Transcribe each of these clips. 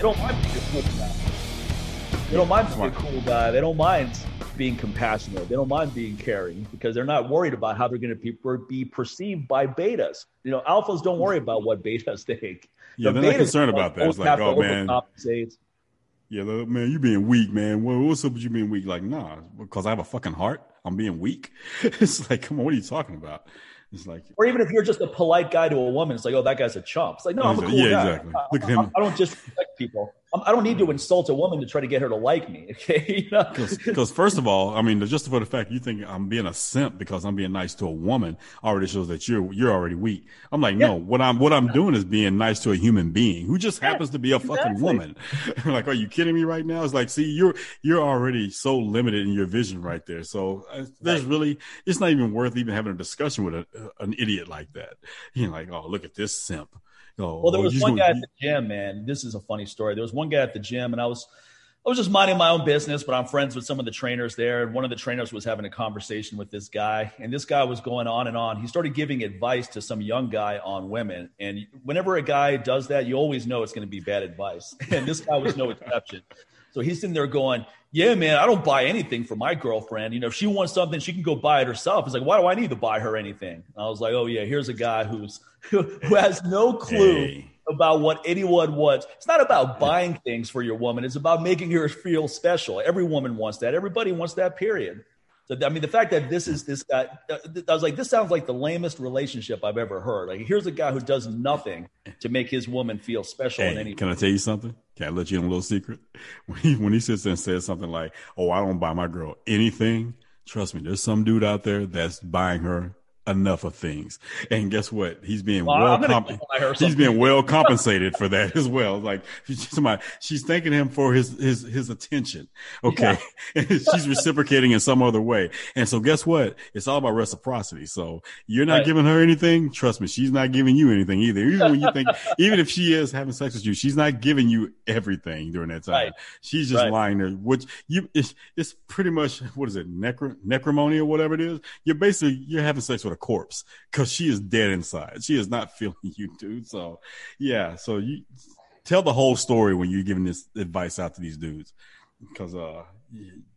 try to hide. They don't mind being a cool guy. They don't mind being a cool guy. They don't mind being compassionate. They don't mind being caring because they're not worried about how they're going to be, be perceived by betas. You know, alphas don't worry about what betas think. Yeah, the they're not concerned about that. It's like, oh man, yeah, man, you being weak, man. what's up with you being weak? Like, nah, because I have a fucking heart. I'm being weak. it's like, come on, what are you talking about? It's like, or even if you're just a polite guy to a woman, it's like, oh, that guy's a chump. It's like, no, I'm a cool yeah, guy. exactly. Look at him. I, I don't just respect people. I don't need to insult a woman to try to get her to like me. Okay, because you know? first of all, I mean, just for the fact you think I'm being a simp because I'm being nice to a woman already shows that you're you're already weak. I'm like, yeah. no, what I'm what I'm doing is being nice to a human being who just happens yeah, to be a exactly. fucking woman. like, are you kidding me right now? It's like, see, you're you're already so limited in your vision right there. So uh, there's right. really it's not even worth even having a discussion with a, an idiot like that. You're like, oh, look at this simp. Well, there was one guy at the gym, man. This is a funny story. There was one guy at the gym, and I was, I was just minding my own business, but I'm friends with some of the trainers there. And one of the trainers was having a conversation with this guy, and this guy was going on and on. He started giving advice to some young guy on women, and whenever a guy does that, you always know it's going to be bad advice. And this guy was no exception. So he's sitting there going, yeah, man, I don't buy anything for my girlfriend. You know, if she wants something, she can go buy it herself. It's like, why do I need to buy her anything? And I was like, oh yeah, here's a guy who's who has no clue hey. about what anyone wants. It's not about buying things for your woman. It's about making her feel special. Every woman wants that. Everybody wants that. Period. So I mean, the fact that this is this guy, uh, I was like, this sounds like the lamest relationship I've ever heard. Like, here's a guy who does nothing to make his woman feel special. Hey, in any can I tell you something? Can I let you in a little secret? When he when he sits there and says something like, "Oh, I don't buy my girl anything," trust me, there's some dude out there that's buying her enough of things. And guess what? He's being well, well comp- he's being well compensated for that as well. Like somebody, she's thanking him for his his his attention. Okay, yeah. she's reciprocating in some other way. And so guess what? It's all about reciprocity. So you're not right. giving her anything. Trust me, she's not giving you anything either. Even when you think, even if she is having sex with you, she's not giving you everything during that time. Right. She's just right. lying there. Which you it's it's pretty much what is it necro necromony or whatever it is. You're basically you're having sex with a corpse because she is dead inside. She is not feeling you, dude. So, yeah. So you tell the whole story when you're giving this advice out to these dudes, because uh,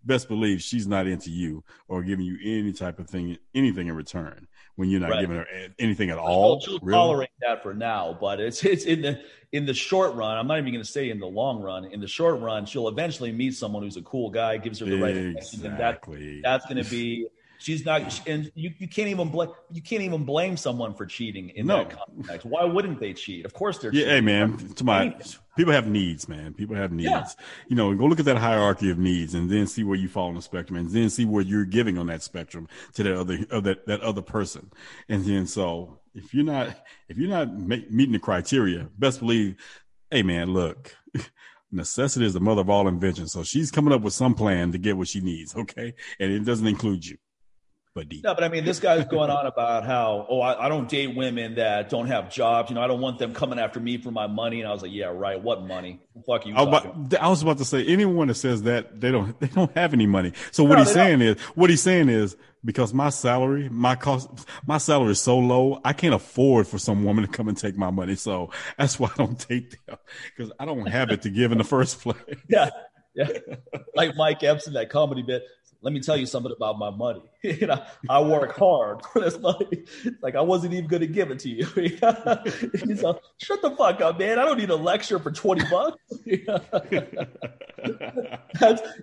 best believe she's not into you or giving you any type of thing, anything in return when you're not right. giving her anything at all. She'll really? tolerate that for now, but it's it's in the in the short run. I'm not even going to say in the long run. In the short run, she'll eventually meet someone who's a cool guy, gives her the exactly. right attention, and that that's going to be She's not, and you, you can't even blame you can't even blame someone for cheating in no. that context. Why wouldn't they cheat? Of course they're. Yeah, cheating. hey man, to my people have needs, man. People have needs. Yeah. You know, go look at that hierarchy of needs, and then see where you fall on the spectrum, and then see where you're giving on that spectrum to that other of that that other person, and then so if you're not if you're not meeting the criteria, best believe, hey man, look. necessity is the mother of all invention. So she's coming up with some plan to get what she needs. Okay. And it doesn't include you but deep. No, but I mean, this guy's going on about how, oh, I, I, don't date women that don't have jobs. You know, I don't want them coming after me for my money. And I was like, yeah, right. What money? Fuck you. I was, about, I was about to say, anyone that says that they don't, they don't have any money. So what he's saying don't. is, what he's saying is, because my salary, my cost, my salary is so low, I can't afford for some woman to come and take my money. So that's why I don't date them because I don't have it to give in the first place. Yeah. Yeah. Like Mike Epps in that comedy bit let me tell you something about my money. you know, I work hard for this money. Like I wasn't even going to give it to you. He's like, shut the fuck up, man. I don't need a lecture for 20 bucks. You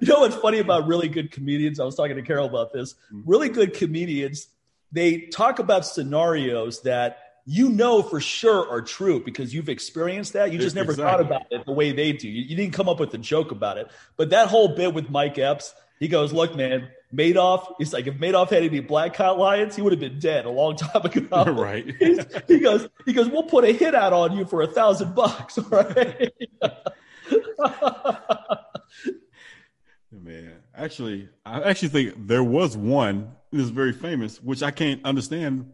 know what's funny about really good comedians? I was talking to Carol about this. Mm-hmm. Really good comedians, they talk about scenarios that you know for sure are true because you've experienced that. You just never exactly. thought about it the way they do. You, you, didn't come up with a joke about it. But that whole bit with Mike Epps, he goes, look, man, Madoff, he's like, if Madoff had any black hat lions, he would have been dead a long time ago. right. he goes, he goes, we'll put a hit out on you for a thousand bucks. Right. man, actually, I actually think there was one that's very famous, which I can't understand,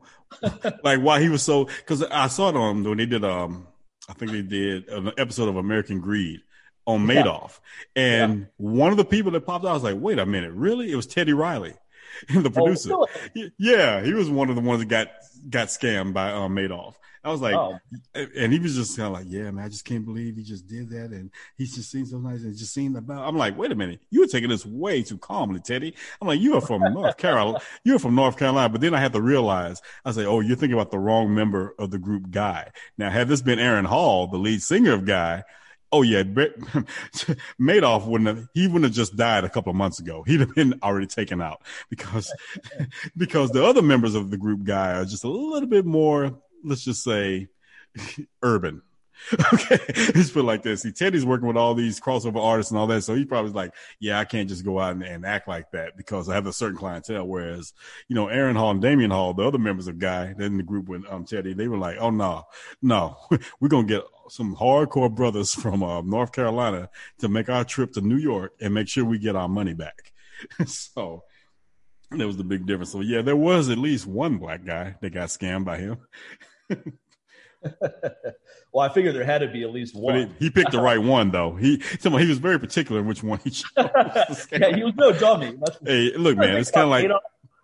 like why he was so. Because I saw it on when they did, um, I think they did an episode of American Greed, on Madoff. Yeah. And yeah. one of the people that popped out, I was like, wait a minute, really? It was Teddy Riley, the producer. Oh, really? Yeah, he was one of the ones that got got scammed by um, Madoff. I was like, oh. and he was just kind of like, yeah, man, I just can't believe he just did that, and he's just seen so nice and just seemed about. I'm like, wait a minute, you were taking this way too calmly, Teddy. I'm like, you are from North Carolina, you're from North Carolina, but then I had to realize, I say, oh, you're thinking about the wrong member of the group, Guy. Now, had this been Aaron Hall, the lead singer of Guy. Oh yeah, Madoff wouldn't have. He wouldn't have just died a couple of months ago. He'd have been already taken out because because the other members of the group guy are just a little bit more let's just say urban. Okay, let's put it like this. See, Teddy's working with all these crossover artists and all that, so he probably like, yeah, I can't just go out and, and, act like that because I have a certain clientele. Whereas, you know, Aaron Hall and Damion Hall, the other members of Guy, in the group with um Teddy, they were like, oh no, no, we're gonna get some hardcore brothers from uh, North Carolina to make our trip to New York and make sure we get our money back. so that was the big difference. So yeah, there was at least one black guy that got scammed by him. well, I figured there had to be at least one. He, he, picked the right one, though. He he was very particular in which one he chose. yeah, he was no dummy. That's, hey, look, man, it's kind of like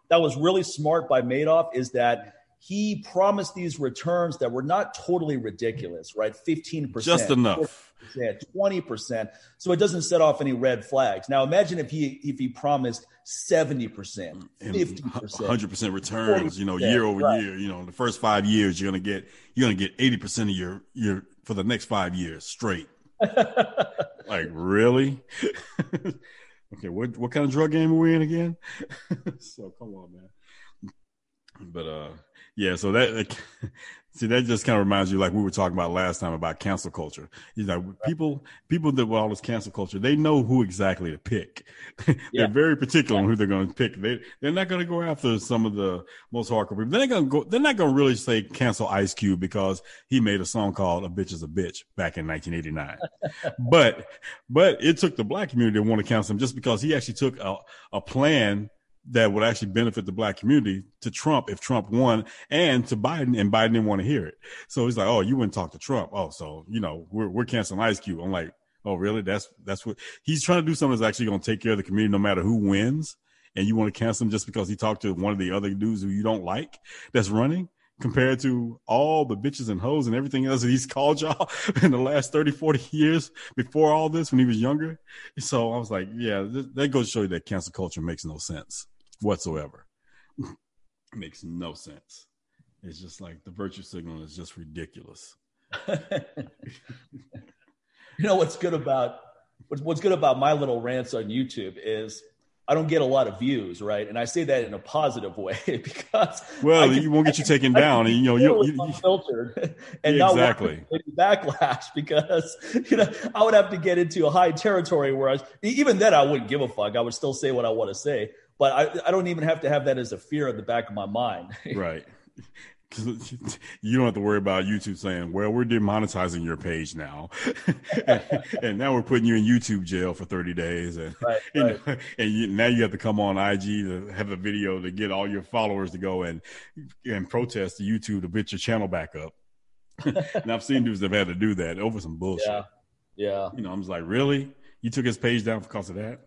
that was really smart by Madoff. Is that he promised these returns that were not totally ridiculous, right? Fifteen percent, just enough. 20%. So it doesn't set off any red flags. Now imagine if he if he promised 70%, 50%, 100% returns, you know, year over right. year, you know, the first 5 years you're going to get you're going to get 80% of your your for the next 5 years straight. like really? okay, what what kind of drug game are we in again? so come on, man. But uh yeah, so that like, See, that just kind of reminds you, like we were talking about last time about cancel culture. You know, people, people that with all this cancel culture, they know who exactly to pick. they're yeah. very particular yeah. on who they're going to pick. They, they're not going to go after some of the most hardcore people. They're not going to go. They're not going to really say cancel Ice Cube because he made a song called "A Bitch Is a Bitch" back in 1989. but, but it took the black community to want to cancel him just because he actually took a, a plan that would actually benefit the black community to Trump if Trump won and to Biden and Biden didn't want to hear it. So he's like, Oh, you wouldn't talk to Trump. Oh, so, you know, we're, we're canceling Ice Cube. I'm like, Oh, really? That's, that's what he's trying to do something that's actually going to take care of the community no matter who wins. And you want to cancel him just because he talked to one of the other dudes who you don't like that's running compared to all the bitches and hoes and everything else that he's called y'all in the last 30, 40 years before all this when he was younger. So I was like, yeah, that goes to show you that cancel culture makes no sense whatsoever. Makes no sense. It's just like the virtue signal is just ridiculous. you know what's good about what's, what's good about my little rants on YouTube is I don't get a lot of views, right? And I say that in a positive way because well, can, you won't get you taken down, and you know you, you, you filtered and yeah, exactly backlash because you know I would have to get into a high territory where I even then I wouldn't give a fuck. I would still say what I want to say, but I, I don't even have to have that as a fear at the back of my mind. right. You don't have to worry about YouTube saying, "Well, we're demonetizing your page now, and, and, now we're putting you in YouTube jail for 30 days, and right, you right. Know, and you, now you have to come on IG to have a video to get all your followers to go and and protest to YouTube to put your channel back up." and I've seen dudes that have had to do that over some bullshit. Yeah, yeah. You know, I'm just like, really? You took his page down because of that?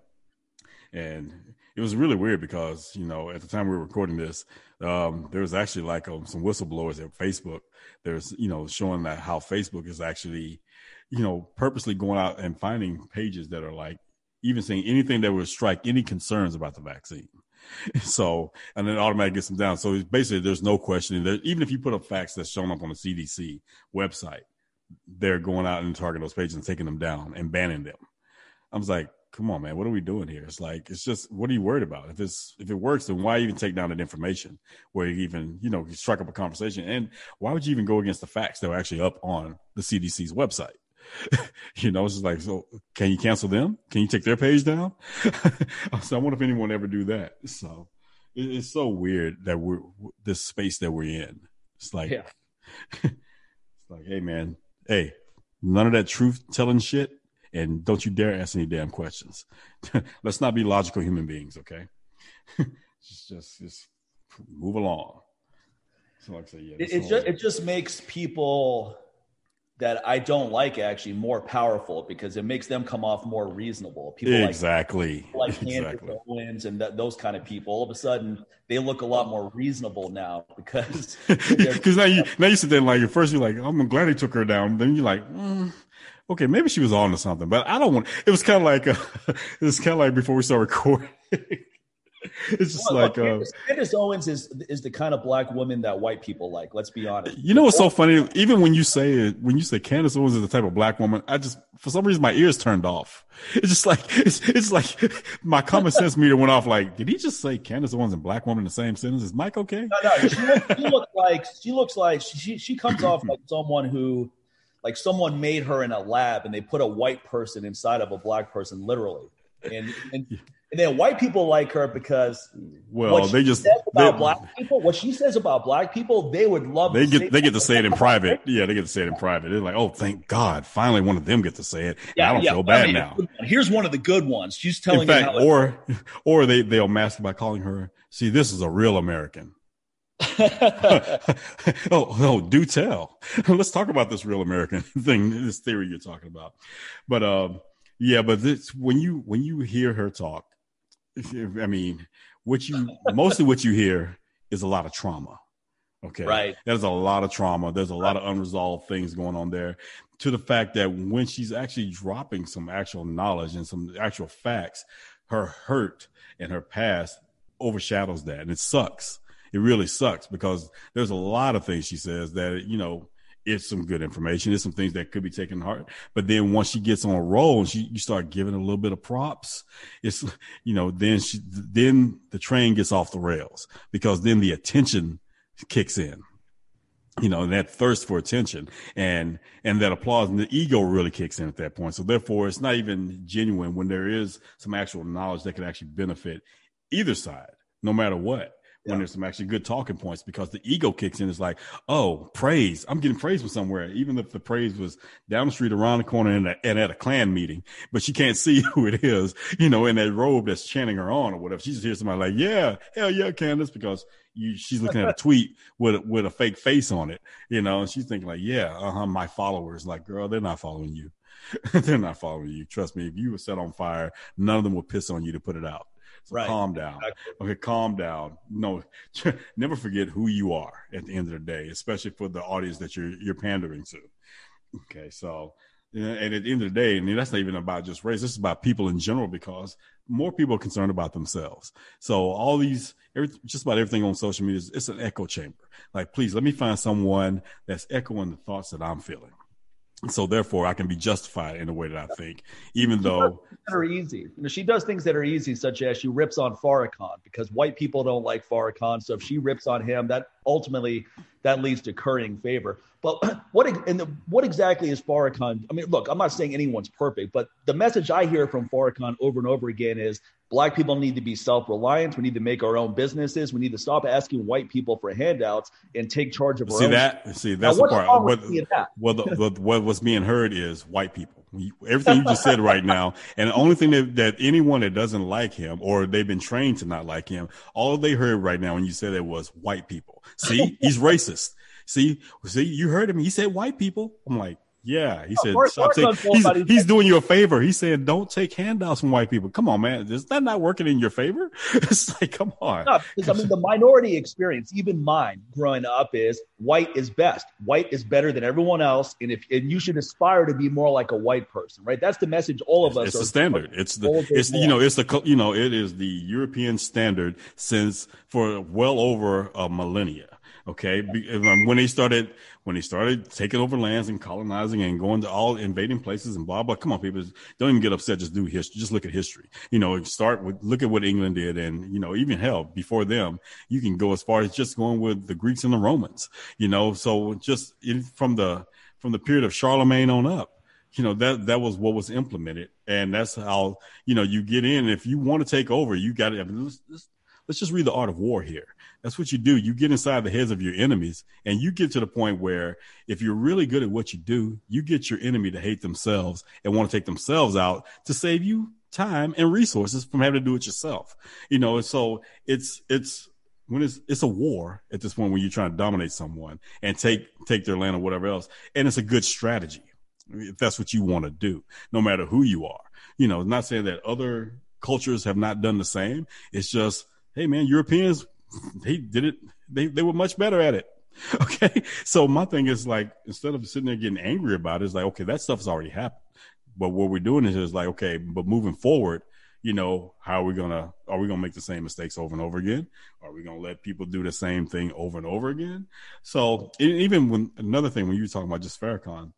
And it was really weird because you know at the time we were recording this, um, there was actually like um, some whistleblowers at Facebook. There's you know showing that how Facebook is actually, you know, purposely going out and finding pages that are like even saying anything that would strike any concerns about the vaccine. So, and then automatically gets them down. So basically, there's no questioning that even if you put up facts that's shown up on the CDC website, they're going out and targeting those pages and taking them down and banning them. I was like, come on, man, what are we doing here? It's like it's just what are you worried about? If it's if it works, then why even take down that information where you even you know strike up a conversation? And why would you even go against the facts that were actually up on the CDC's website? you know, it's just like, so can you cancel them? Can you take their page down? so I wonder if anyone ever do that. So it, it's so weird that we're this space that we're in. It's like, yeah. it's like, hey man, hey, none of that truth telling shit and don't you dare ask any damn questions. Let's not be logical human beings, okay? just, just, just move along. So like I say, yeah, it, it just it just makes people that I don't like actually more powerful because it makes them come off more reasonable. People exactly like, like exactly. Owens and th- those kind of people. All of a sudden, they look a lot more reasonable now because because now you now you sit there and like at first you're like I'm glad they took her down. Then you're like. Mm, okay, maybe she was on to something, but I don't want. It was kind of like uh, it was kind of like before we start recording. it's just well, like uh, Candace Owens is is the kind of black woman that white people like. Let's be honest. You know what's so funny? Even when you say it, when you say Candace Owens is the type of black woman, I just for some reason my ears turned off. It's just like it's it's like my common sense meter went off. Like, did he just say Candace Owens and black woman in the same sentence? Is Mike okay? No, no. She, looks, she looks like she looks like she she comes off like someone who like someone made her in a lab and they put a white person inside of a black person, literally. And and, and then white people like her because well, they just about they, black people. What she says about black people, they would love. They get they get to say it in private. Yeah, they get to say it in private. They're like, oh, thank God, finally one of them get to say it. Yeah, I don't yeah, feel bad I mean, now. Here's one of the good ones. She's telling in fact, or or they they'll mask by calling her. See, this is a real American. oh no, do tell. Let's talk about this real American thing, this theory you're talking about. But um, yeah, but this when you when you hear her talk, I mean, what you mostly what you hear is a lot of trauma. Okay. Right. There's a lot of trauma. There's a lot of unresolved things going on there to the fact that when she's actually dropping some actual knowledge and some actual facts, her hurt and her past overshadows that. And it sucks it really sucks because there's a lot of things she says that, you know, it's some good information. It's some things that could be taken heart. But then once she gets on a roll and she, you start giving a little bit of props, it's, you know, then she, then the train gets off the rails because then the attention kicks in you know, and that thirst for attention and, and that applause and the ego really kicks in at that point. So therefore it's not even genuine when there is some actual knowledge that can actually benefit either side, no matter what when there's some actually good talking points because the ego kicks in. It's like, oh, praise. I'm getting praise from somewhere, even if the praise was down the street, around the corner, and, and at a clan meeting, but she can't see who it is, you know, in that robe that's chanting her on or whatever. She just hears somebody like, yeah, hell yeah, Candace, because you, she's looking at a tweet with, with a fake face on it, you know, and she's thinking like, yeah, uh huh, my followers. Like, girl, they're not following you. they're not following you. Trust me. If you were set on fire, none of them would piss on you to put it out. So right. calm down. Exactly. Okay, calm down. No, never forget who you are at the end of the day, especially for the audience that you're you're pandering to. Okay, so and at the end of the day, and that's not even about just race. This is about people in general because more people are concerned about themselves. So all these, every, just about everything on social media, is, it's an echo chamber. Like, please let me find someone that's echoing the thoughts that I'm feeling so therefore I can be justified in the way that I think, even though that are easy. You know, she does things that are easy, such as she rips on Farrakhan because white people don't like Farrakhan. So if she rips on him, that ultimately that leads to currying favor. But what and the, what exactly is Farrakhan? I mean, look, I'm not saying anyone's perfect, but the message I hear from Farrakhan over and over again is black people need to be self-reliant. We need to make our own businesses. We need to stop asking white people for handouts and take charge of our see own. That, see, that's now, the part. What, what, the, what, what's being heard is white people. Everything you just said right now, and the only thing that, that anyone that doesn't like him or they've been trained to not like him, all they heard right now when you said it was white people. See, he's racist. See, see, you heard him. He said white people. I'm like, yeah, he said, stop he's, he's doing you a favor. He's saying, don't take handouts from white people. Come on, man. Is that not working in your favor? it's like, come on. No, I mean, the minority experience, even mine growing up, is white is best. White is better than everyone else. And if and you should aspire to be more like a white person, right? That's the message all of us. It's the standard. It's the, it's, you know, it's the, you know, it is the European standard since for well over a millennia. Okay, um, when they started when they started taking over lands and colonizing and going to all invading places and blah blah. Come on, people, don't even get upset. Just do history. Just look at history. You know, start with look at what England did, and you know, even hell before them, you can go as far as just going with the Greeks and the Romans. You know, so just in, from the from the period of Charlemagne on up you know that that was what was implemented and that's how you know you get in if you want to take over you got to let's, let's, let's just read the art of war here that's what you do. You get inside the heads of your enemies and you get to the point where if you're really good at what you do, you get your enemy to hate themselves and want to take themselves out to save you time and resources from having to do it yourself. You know, so it's, it's, when it's it's a war at this point when you're trying to dominate someone and take take their land or whatever else, and it's a good strategy if that's what you want to do, no matter who you are. You know, not saying that other cultures have not done the same. It's just, hey man, Europeans they did it. They they were much better at it. Okay, so my thing is like instead of sitting there getting angry about it, it's like okay, that stuff's already happened. But what we're doing is, is like okay, but moving forward, you know, how are we gonna are we gonna make the same mistakes over and over again? Are we gonna let people do the same thing over and over again? So even when another thing when you were talking about just Farrakhan,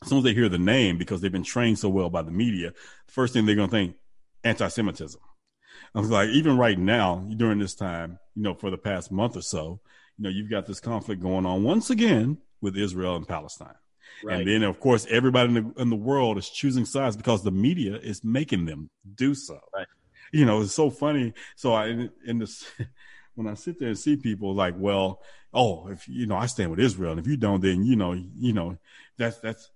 as soon as they hear the name because they've been trained so well by the media, the first thing they're gonna think anti-Semitism. I was like, even right now during this time, you know, for the past month or so, you know, you've got this conflict going on once again with Israel and Palestine. Right. And then, of course, everybody in the, in the world is choosing sides because the media is making them do so. Right. You know, it's so funny. So I, in, in this, when I sit there and see people like, well, oh, if you know, I stand with Israel, and if you don't, then you know, you know, that's that's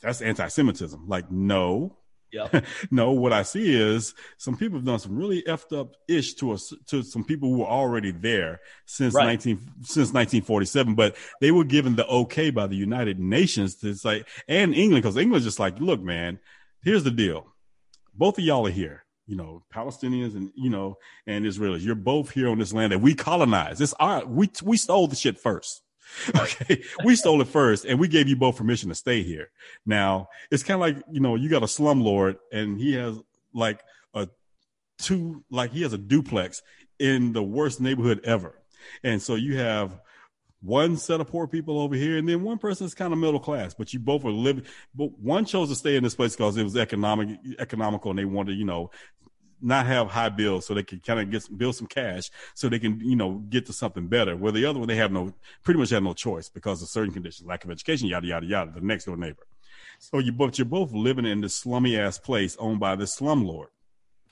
that's anti-Semitism. Like, no, Yep. no, what I see is some people have done some really effed up ish to us to some people who were already there since right. 19 since 1947, but they were given the okay by the United Nations to say and England because England just like, look, man, here's the deal. Both of y'all are here. You know, Palestinians and you know, and Israelis. You're both here on this land that we colonized. It's our we we stole the shit first. Okay. we stole it first and we gave you both permission to stay here. Now it's kind of like, you know, you got a slumlord and he has like a two, like he has a duplex in the worst neighborhood ever. And so you have one set of poor people over here, and then one person is kind of middle class, but you both are living. But one chose to stay in this place because it was economic, economical, and they wanted, you know, not have high bills so they can kind of get some, build some cash so they can you know get to something better. Where the other one they have no pretty much have no choice because of certain conditions, lack of education, yada yada yada. The next door neighbor. So you both you're both living in this slummy ass place owned by this slumlord.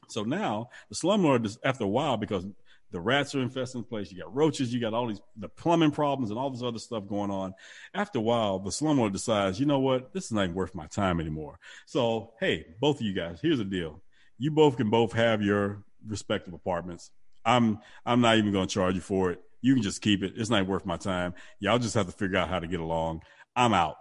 So now the slumlord after a while because the rats are infesting the place. You got roaches, you got all these the plumbing problems and all this other stuff going on. After a while, the slumlord decides, you know what, this is not even worth my time anymore. So hey, both of you guys, here's the deal you both can both have your respective apartments. I'm I'm not even going to charge you for it. You can just keep it. It's not worth my time. Y'all just have to figure out how to get along. I'm out.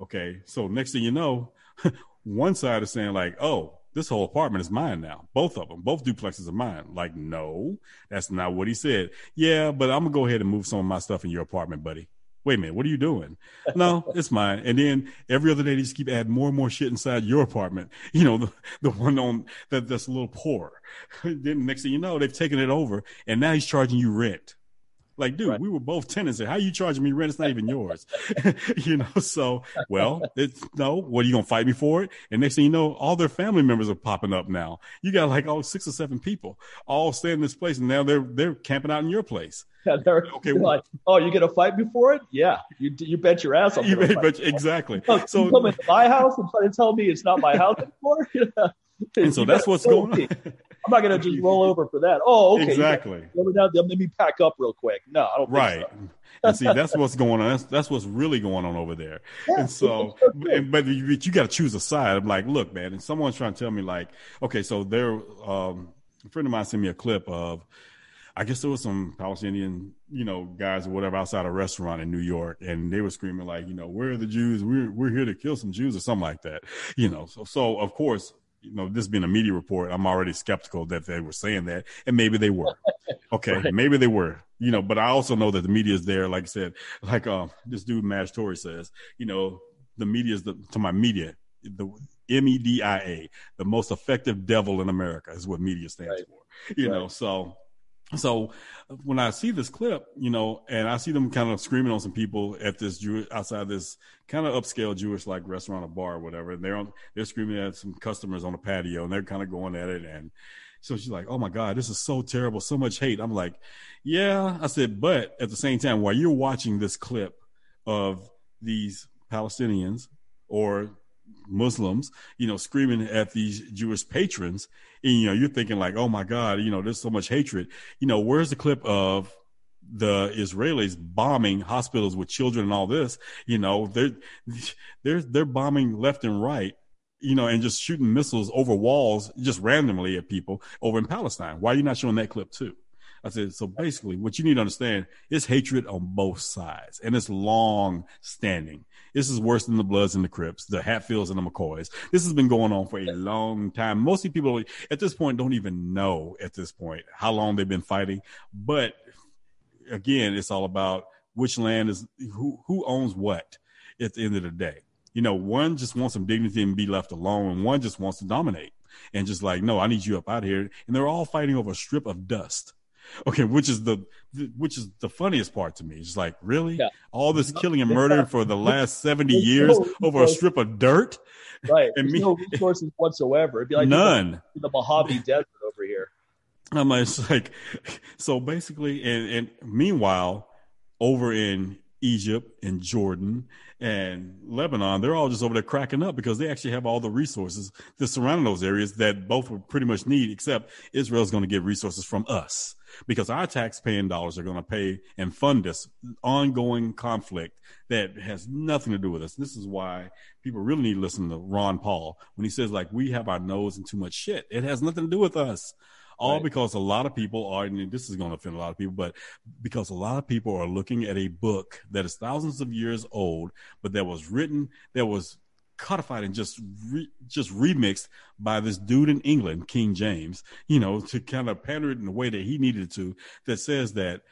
Okay. So next thing you know, one side is saying like, "Oh, this whole apartment is mine now. Both of them, both duplexes are mine." Like, no, that's not what he said. Yeah, but I'm gonna go ahead and move some of my stuff in your apartment, buddy wait a minute, what are you doing? No, it's mine. And then every other day they just keep adding more and more shit inside your apartment. You know, the, the one on that that's a little poor. then next thing you know, they've taken it over and now he's charging you rent. Like, dude, right. we were both tenants. How are you charging me rent? It's not even yours. you know, so well, it's no, what are you gonna fight me for it? And next thing you know, all their family members are popping up now. You got like all six or seven people all staying in this place, and now they're they're camping out in your place. Yeah, they're okay. Like, oh, you gonna fight me for it? Yeah, you you bet your ass. I'm you bet, exactly. Oh, so you come into my house and try to tell me it's not my house anymore. and so that's what's going on. I'm not going to just roll over for that. Oh, okay. Exactly. Let me pack up real quick. No, I don't. Right. So. and see, that's what's going on. That's that's what's really going on over there. Yeah, and so, and, but you, you got to choose a side. I'm like, look, man. And someone's trying to tell me, like, okay, so there, um, a friend of mine sent me a clip of, I guess there was some Palestinian, you know, guys or whatever outside a restaurant in New York, and they were screaming like, you know, where are the Jews? We're we're here to kill some Jews or something like that. You know, so so of course you know, this being a media report, I'm already skeptical that they were saying that, and maybe they were. Okay, right. maybe they were. You know, but I also know that the media is there. Like I said, like um, this dude Mash Tory says, you know, the media is the to my media the M E D I A, the most effective devil in America is what media stands right. for. You right. know, so so when I see this clip, you know, and I see them kind of screaming on some people at this Jewish outside this kind of upscale Jewish like restaurant or bar or whatever, and they're on, they're screaming at some customers on the patio and they're kind of going at it. And so she's like, "Oh my God, this is so terrible, so much hate." I'm like, "Yeah," I said, but at the same time, while you're watching this clip of these Palestinians or Muslims, you know, screaming at these Jewish patrons. And, you know, you're thinking like, oh my God, you know, there's so much hatred. You know, where's the clip of the Israelis bombing hospitals with children and all this? You know, they're, they're, they're bombing left and right. You know, and just shooting missiles over walls just randomly at people over in Palestine. Why are you not showing that clip too? I said, so basically, what you need to understand is hatred on both sides, and it's long standing. This is worse than the Bloods and the Crips, the Hatfields and the McCoys. This has been going on for a long time. Most people at this point don't even know at this point how long they've been fighting. But again, it's all about which land is who who owns what at the end of the day. You know, one just wants some dignity and be left alone, and one just wants to dominate and just like, no, I need you up out here. And they're all fighting over a strip of dust. Okay, which is the which is the funniest part to me. It's like, really? Yeah. All this killing and murder for the last 70 years no over a strip of dirt? Right. And me, no resources whatsoever. It'd be like none. The, the Mojave Desert over here. I'm like, like so basically and, and meanwhile, over in Egypt and Jordan and Lebanon, they're all just over there cracking up because they actually have all the resources that surround those areas that both would pretty much need, except Israel's going to get resources from us because our tax-paying dollars are going to pay and fund this ongoing conflict that has nothing to do with us. This is why people really need to listen to Ron Paul when he says like we have our nose in too much shit. It has nothing to do with us all right. because a lot of people are, and this is going to offend a lot of people, but because a lot of people are looking at a book that is thousands of years old, but that was written, that was codified and just re, just remixed by this dude in England, King James, you know, to kind of pander it in the way that he needed to, that says that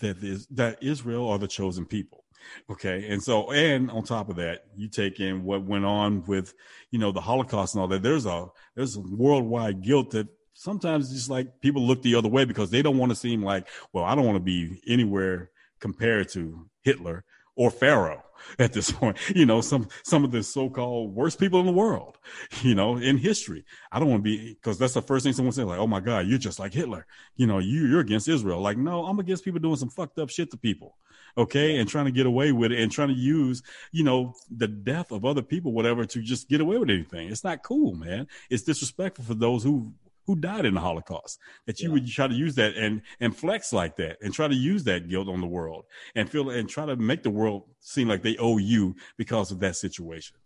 that is that Israel are the chosen people. Okay. And so, and on top of that, you take in what went on with, you know, the Holocaust and all that. There's a, there's a worldwide guilt that sometimes just like people look the other way because they don't want to seem like, well, I don't want to be anywhere compared to Hitler or Pharaoh at this point. You know, some some of the so-called worst people in the world, you know, in history. I don't want to be because that's the first thing someone says, like, oh my God, you're just like Hitler. You know, you you're against Israel. Like, no, I'm against people doing some fucked up shit to people. Okay, and trying to get away with it and trying to use, you know, the death of other people, whatever, to just get away with anything. It's not cool, man. It's disrespectful for those who who died in the Holocaust. That you yeah. would try to use that and and flex like that and try to use that guilt on the world and feel and try to make the world seem like they owe you because of that situation.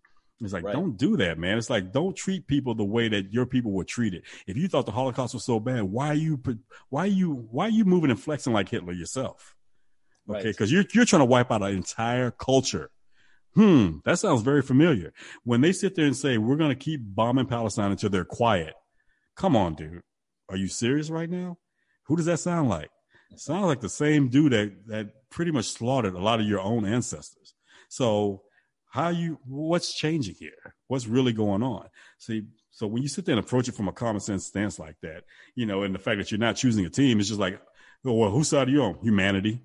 It's like, right. don't do that, man. It's like, don't treat people the way that your people were treated. If you thought the Holocaust was so bad, why are you, why are you, why are you moving and flexing like Hitler yourself? Okay. Right. Cause you're, you're trying to wipe out an entire culture. Hmm. That sounds very familiar. When they sit there and say, we're going to keep bombing Palestine until they're quiet. Come on, dude. Are you serious right now? Who does that sound like? Sounds like the same dude that, that pretty much slaughtered a lot of your own ancestors. So how you what's changing here? What's really going on? See, so when you sit there and approach it from a common sense stance like that, you know, and the fact that you're not choosing a team, it's just like, well, whose side are you on? Humanity.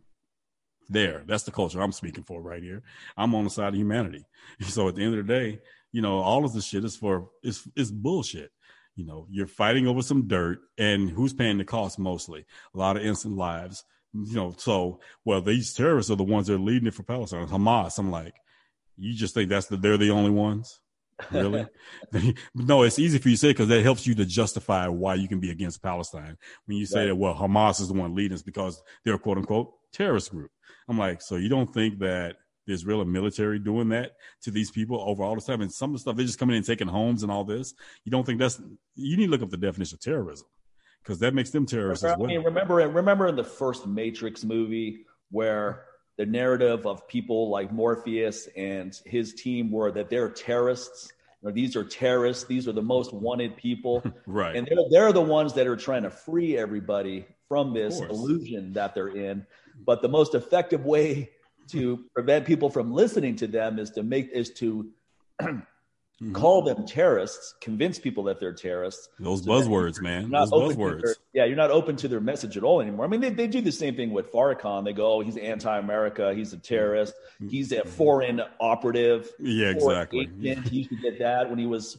There, that's the culture I'm speaking for right here. I'm on the side of humanity. So at the end of the day, you know, all of this shit is for is is bullshit you know, you're fighting over some dirt, and who's paying the cost mostly? A lot of innocent lives. You know, so well, these terrorists are the ones that are leading it for Palestine. Hamas. I'm like, you just think that's the they're the only ones? Really? no, it's easy for you to say because that helps you to justify why you can be against Palestine. When you say right. that, well, Hamas is the one leading us because they're a quote unquote terrorist group. I'm like, so you don't think that the Israeli military doing that to these people over all the time. And some of the stuff they're just coming in and taking homes and all this. You don't think that's you need to look up the definition of terrorism because that makes them terrorists remember, as well. Remember, remember in the first Matrix movie where the narrative of people like Morpheus and his team were that they're terrorists. You know, these are terrorists. These are the most wanted people. right. And they're, they're the ones that are trying to free everybody from this illusion that they're in. But the most effective way to prevent people from listening to them is to make is to mm-hmm. call them terrorists, convince people that they're terrorists. Those so buzzwords, man. Those buzzwords. Their, yeah, you're not open to their message at all anymore. I mean, they, they do the same thing with Farrakhan. They go, oh, he's anti-America, he's a terrorist, he's a foreign operative. Yeah, exactly. Agent. He used to get that when he was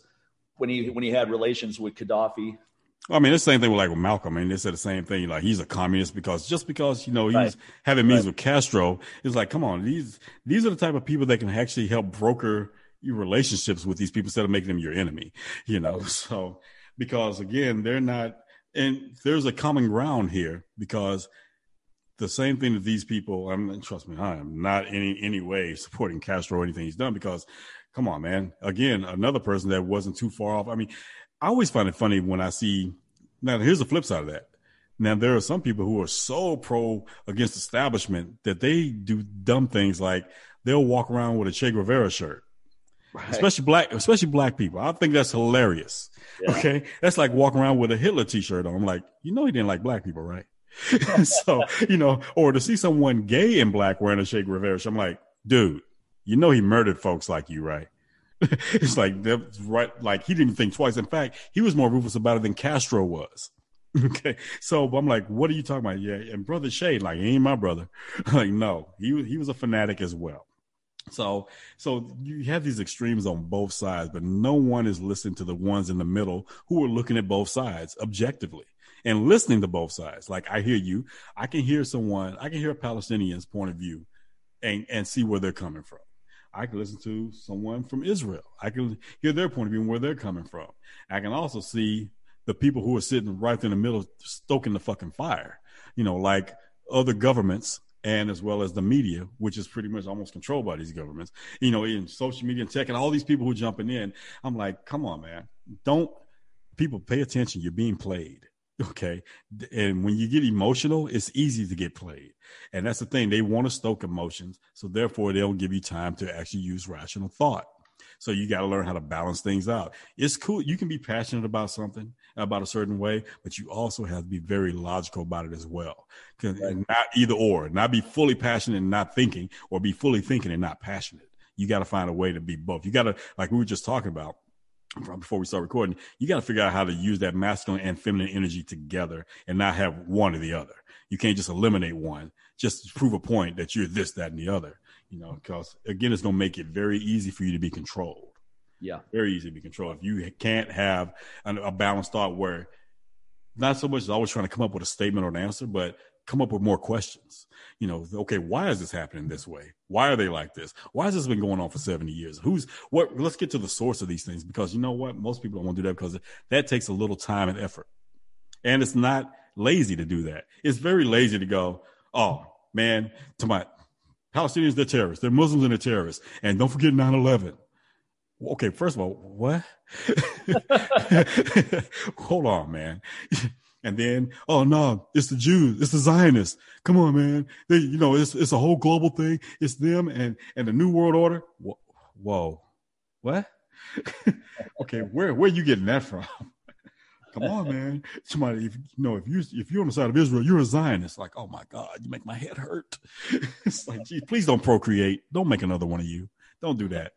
when he when he had relations with Gaddafi. I mean, it's the same thing with like with Malcolm. I mean, they said the same thing. Like he's a communist because just because you know he's right. having meetings right. with Castro, it's like, come on, these these are the type of people that can actually help broker your relationships with these people instead of making them your enemy. You know, mm-hmm. so because again, they're not, and there's a common ground here because the same thing that these people. I mean, trust me, I am not any any way supporting Castro or anything he's done because, come on, man. Again, another person that wasn't too far off. I mean I always find it funny when I see. Now, here's the flip side of that. Now there are some people who are so pro against establishment that they do dumb things like they'll walk around with a Che Guevara shirt. Right. Especially black, especially black people. I think that's hilarious. Yeah. Okay. That's like walking around with a Hitler t-shirt on. I'm like, you know, he didn't like black people, right? so, you know, or to see someone gay in black wearing a Che Guevara shirt, I'm like, dude, you know, he murdered folks like you, right? it's like, that's right. Like he didn't think twice. In fact, he was more ruthless about it than Castro was. Okay. So I'm like, what are you talking about? Yeah. And brother Shade, like, he ain't my brother. like, no, he, he was a fanatic as well. So, so you have these extremes on both sides, but no one is listening to the ones in the middle who are looking at both sides objectively and listening to both sides. Like I hear you, I can hear someone, I can hear a Palestinian's point of view and, and see where they're coming from. I can listen to someone from Israel. I can hear their point of view and where they're coming from. I can also see the people who are sitting right in the middle, stoking the fucking fire, you know, like other governments and as well as the media, which is pretty much almost controlled by these governments, you know, in social media and tech and all these people who are jumping in. I'm like, come on, man. Don't people pay attention. You're being played. Okay. And when you get emotional, it's easy to get played. And that's the thing. They want to stoke emotions. So therefore, they don't give you time to actually use rational thought. So you got to learn how to balance things out. It's cool. You can be passionate about something about a certain way, but you also have to be very logical about it as well. Right. Not either or, not be fully passionate and not thinking, or be fully thinking and not passionate. You got to find a way to be both. You got to, like we were just talking about before we start recording, you got to figure out how to use that masculine and feminine energy together and not have one or the other. You can't just eliminate one just to prove a point that you're this, that, and the other you know, because again, it's going to make it very easy for you to be controlled. Yeah. Very easy to be controlled. If you can't have an, a balanced thought where not so much as always trying to come up with a statement or an answer, but come up with more questions. You know, okay, why is this happening this way? Why are they like this? Why has this been going on for 70 years? Who's what? Let's get to the source of these things because you know what? Most people don't want to do that because that takes a little time and effort. And it's not lazy to do that. It's very lazy to go, oh man, to my Palestinians, they're terrorists. They're Muslims and they're terrorists. And don't forget 9 11. Okay, first of all, what? Hold on, man. And then, oh no, it's the Jews, it's the Zionists. Come on, man. They, you know, it's it's a whole global thing. It's them and and the New World Order. Whoa, what? okay, where where you getting that from? Come on, man. Somebody, if you know, if you if you're on the side of Israel, you're a Zionist. Like, oh my God, you make my head hurt. it's like, please don't procreate. Don't make another one of you. Don't do that.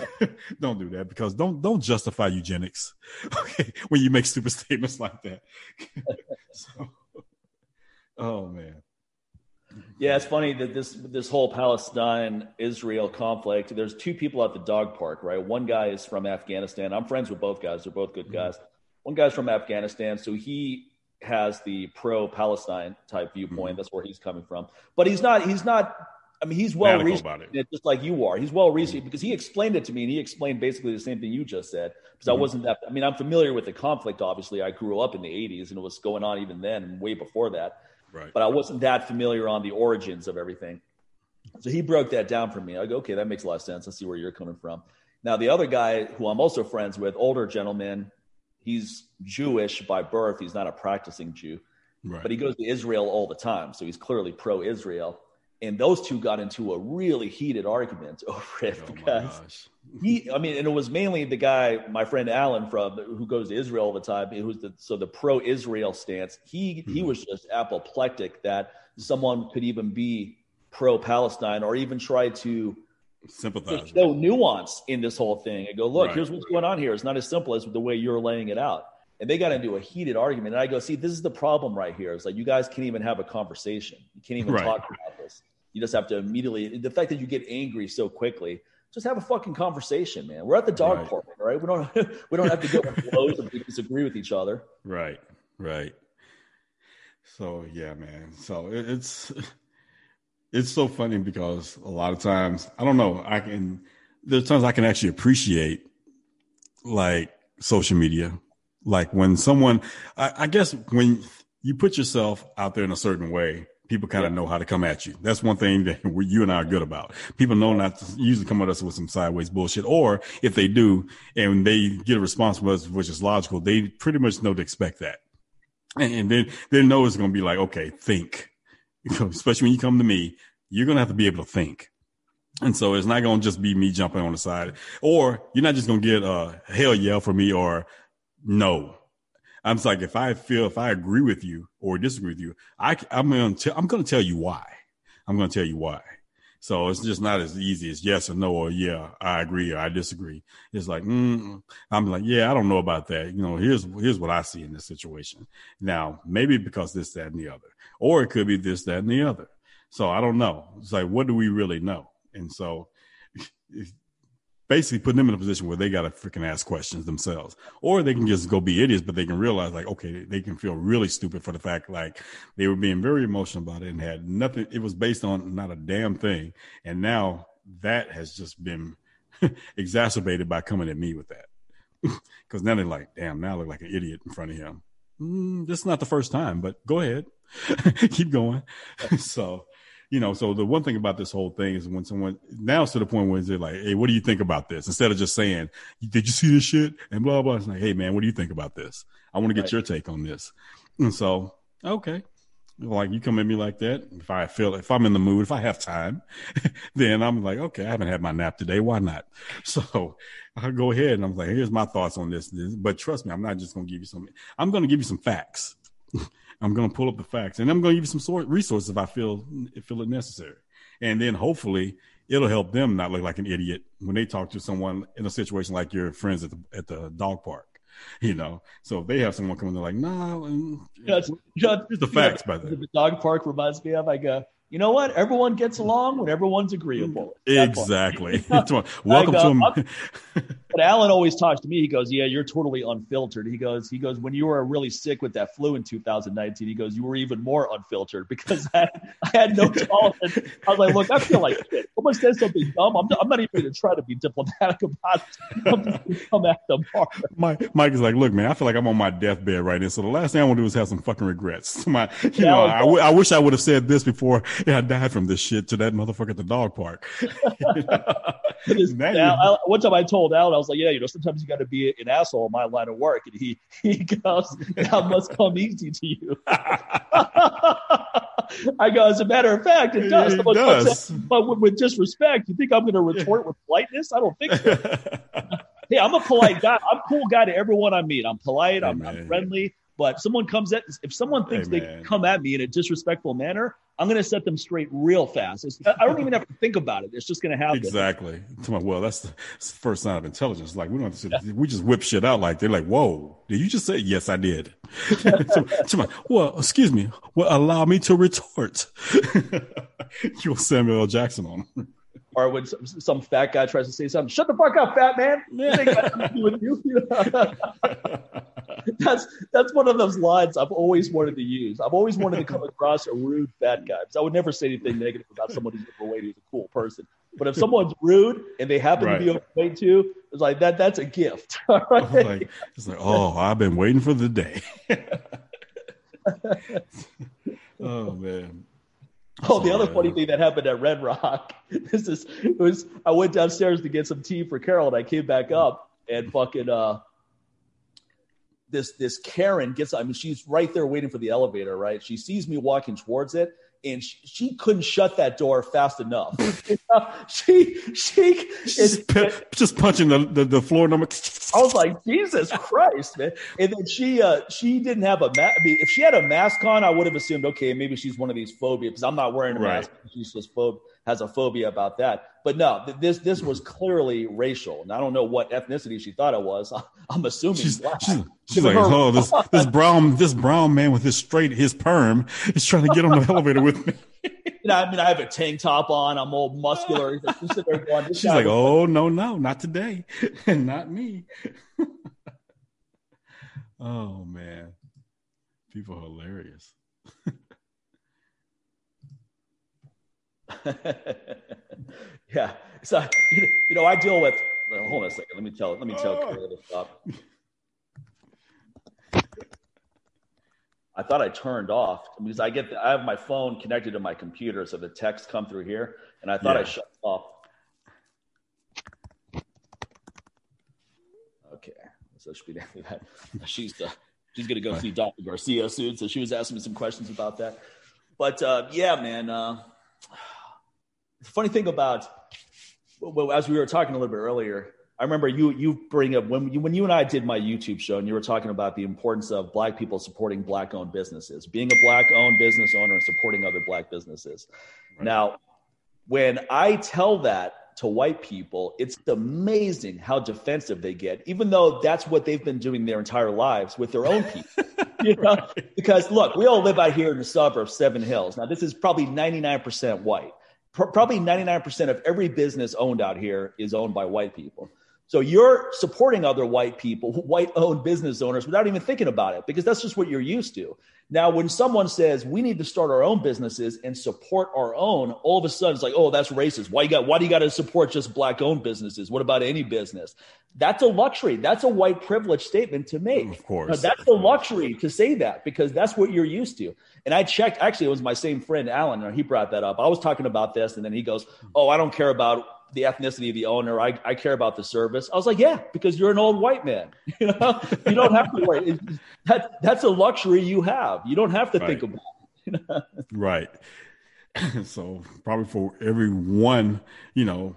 don't do that because don't don't justify eugenics. Okay, when you make stupid statements like that. so, oh man. Yeah, it's funny that this this whole Palestine Israel conflict. There's two people at the dog park, right? One guy is from Afghanistan. I'm friends with both guys. They're both good mm-hmm. guys. One guy's from Afghanistan, so he has the pro Palestine type viewpoint. Mm-hmm. That's where he's coming from. But he's not. He's not. I mean, he's well researched, just like you are. He's well researched mm-hmm. because he explained it to me, and he explained basically the same thing you just said. Because mm-hmm. I wasn't that. I mean, I'm familiar with the conflict. Obviously, I grew up in the '80s, and it was going on even then, and way before that. Right. But I wasn't that familiar on the origins of everything. So he broke that down for me. I go, okay, that makes a lot of sense. I see where you're coming from. Now, the other guy who I'm also friends with, older gentleman, he's Jewish by birth. He's not a practicing Jew, right. but he goes to Israel all the time. So he's clearly pro Israel. And those two got into a really heated argument over it oh because he, I mean, and it was mainly the guy, my friend Alan from who goes to Israel all the time, who's the so the pro Israel stance. He mm-hmm. he was just apoplectic that someone could even be pro Palestine or even try to sympathize. show nuance in this whole thing and go, look, right. here's what's going on here. It's not as simple as the way you're laying it out. And they got into a heated argument. And I go, see, this is the problem right here. It's like you guys can't even have a conversation. You can't even right. talk about this. You just have to immediately the fact that you get angry so quickly. Just have a fucking conversation, man. We're at the dog right. park, right? We don't we don't have to go blows and disagree with each other. Right, right. So yeah, man. So it's it's so funny because a lot of times I don't know I can there's times I can actually appreciate like social media like when someone I, I guess when you put yourself out there in a certain way people kind of know how to come at you that's one thing that you and I are good about people know not to usually come at us with some sideways bullshit or if they do and they get a response from us which is logical they pretty much know to expect that and then they know it's going to be like, okay, think. Especially when you come to me, you're going to have to be able to think. And so it's not going to just be me jumping on the side, or you're not just going to get a hell yeah for me or no. I'm just like, if I feel, if I agree with you or disagree with you, I, I'm going to, I'm going to tell you why. I'm going to tell you why. So it's just not as easy as yes or no or yeah, I agree or I disagree. It's like mm, I'm like yeah, I don't know about that. You know, here's here's what I see in this situation. Now maybe because this, that, and the other, or it could be this, that, and the other. So I don't know. It's like what do we really know? And so basically putting them in a position where they got to freaking ask questions themselves, or they can just go be idiots, but they can realize like, okay, they can feel really stupid for the fact like they were being very emotional about it and had nothing. It was based on not a damn thing, and now that has just been exacerbated by coming at me with that. Because now they're like, damn, now I look like an idiot in front of him. Mm, this is not the first time, but go ahead, keep going. so you know, so the one thing about this whole thing is when someone now it's to the point where they're like, Hey, what do you think about this? Instead of just saying, did you see this shit? And blah, blah. It's like, Hey man, what do you think about this? I want to get right. your take on this. And so, okay. Like you come at me like that. If I feel, if I'm in the mood, if I have time, then I'm like, okay, I haven't had my nap today. Why not? So I go ahead and I'm like, here's my thoughts on this. But trust me, I'm not just going to give you some, I'm going to give you some facts. I'm going to pull up the facts and I'm going to give you some sort resources if I feel feel it necessary. And then hopefully it'll help them not look like an idiot when they talk to someone in a situation like your friends at the at the dog park. You know, so if they have someone coming, they're like, "No." Nah, mm, here's the facts, by the dog park reminds me of. I go, you know what? Everyone gets along when everyone's agreeable. Exactly. Welcome to but Alan always talks to me. He goes, "Yeah, you're totally unfiltered." He goes, "He goes when you were really sick with that flu in 2019. He goes, you were even more unfiltered because I, I had no tolerance. I was like, look, I feel like shit. Someone says something dumb. I'm, I'm not even going to try to be diplomatic about it. I'm just come at them hard. Mike, Mike is like, look, man, I feel like I'm on my deathbed right now. So the last thing I want to do is have some fucking regrets. My, you yeah, know, I, w- I wish I would have said this before I died from this shit to that motherfucker at the dog park. now, I, one time I told Alan, I was like, yeah, you know, sometimes you got to be an asshole in my line of work. And he, he goes, that must come easy to you. I go, as a matter of fact, it does. It does. but with, with disrespect, you think I'm going to retort with politeness? I don't think so. hey, I'm a polite guy. I'm a cool guy to everyone I meet. I'm polite. I'm, I'm friendly. But someone comes at if someone thinks hey, they come at me in a disrespectful manner, I'm going to set them straight real fast. It's, I don't even have to think about it. It's just going to happen. Exactly. Well, that's the, that's the, first sign of intelligence. Like we don't have to, yeah. we just whip shit out. Like they're like, "Whoa, did you just say yes? I did." so, well, excuse me. Well, allow me to retort. You're Samuel L. Jackson on. Or when some, some, fat guy tries to say something, shut the fuck up, fat man. Yeah. that's that's one of those lines I've always wanted to use. I've always wanted to come across a rude fat guy because I would never say anything negative about someone who's overweight who's a cool person. But if someone's rude and they happen right. to be overweight too, it's like that. That's a gift. Right? Like, it's like, oh, I've been waiting for the day. oh man. Oh, the other funny thing that happened at Red Rock. This is it was I went downstairs to get some tea for Carol and I came back up and fucking uh this this Karen gets I mean she's right there waiting for the elevator, right? She sees me walking towards it and she, she couldn't shut that door fast enough. she she is just punching the, the, the floor number. I was like, Jesus Christ, man! And then she uh she didn't have a mask. I mean, if she had a mask on, I would have assumed okay, maybe she's one of these phobias because I'm not wearing a right. mask. She's just phob has a phobia about that. But no, this this was clearly racial, and I don't know what ethnicity she thought it was. I'm assuming she's, she's, she's like, oh, this this brown this brown man with his straight his perm is trying to get on the elevator with me. You know, I mean, I have a tank top on. I'm all muscular. Going, she's like, oh no, no, not today, not me. oh man, people are hilarious. yeah. So you know, I deal with. Hold on a second. Let me tell. Let me tell oh. To stop. I thought I turned off because I get the, I have my phone connected to my computer, so the text come through here, and I thought yeah. I shut off. Okay, so should be that. She's the She's going to go see Dr. Garcia soon. So she was asking me some questions about that. But uh, yeah, man. Uh, funny thing about, well, as we were talking a little bit earlier, I remember you you bring up when you, when you and I did my YouTube show, and you were talking about the importance of Black people supporting Black owned businesses, being a Black owned business owner, and supporting other Black businesses. Right. Now, when I tell that to white people, it's amazing how defensive they get, even though that's what they've been doing their entire lives with their own people. you know? Because look, we all live out here in the suburb of Seven Hills. Now, this is probably 99% white. Pro- probably 99% of every business owned out here is owned by white people. So you're supporting other white people, white owned business owners without even thinking about it because that's just what you're used to. Now, when someone says we need to start our own businesses and support our own, all of a sudden it's like, oh, that's racist. Why you got why do you got to support just black owned businesses? What about any business? That's a luxury. That's a white privilege statement to make. Of course. Now, that's a luxury to say that because that's what you're used to. And I checked, actually, it was my same friend, Alan, and he brought that up. I was talking about this, and then he goes, Oh, I don't care about the ethnicity of the owner. I, I care about the service. I was like, yeah, because you're an old white man. You know, you don't have to worry. That that's a luxury you have. You don't have to right. think about. It, you know? Right. so probably for every one, you know,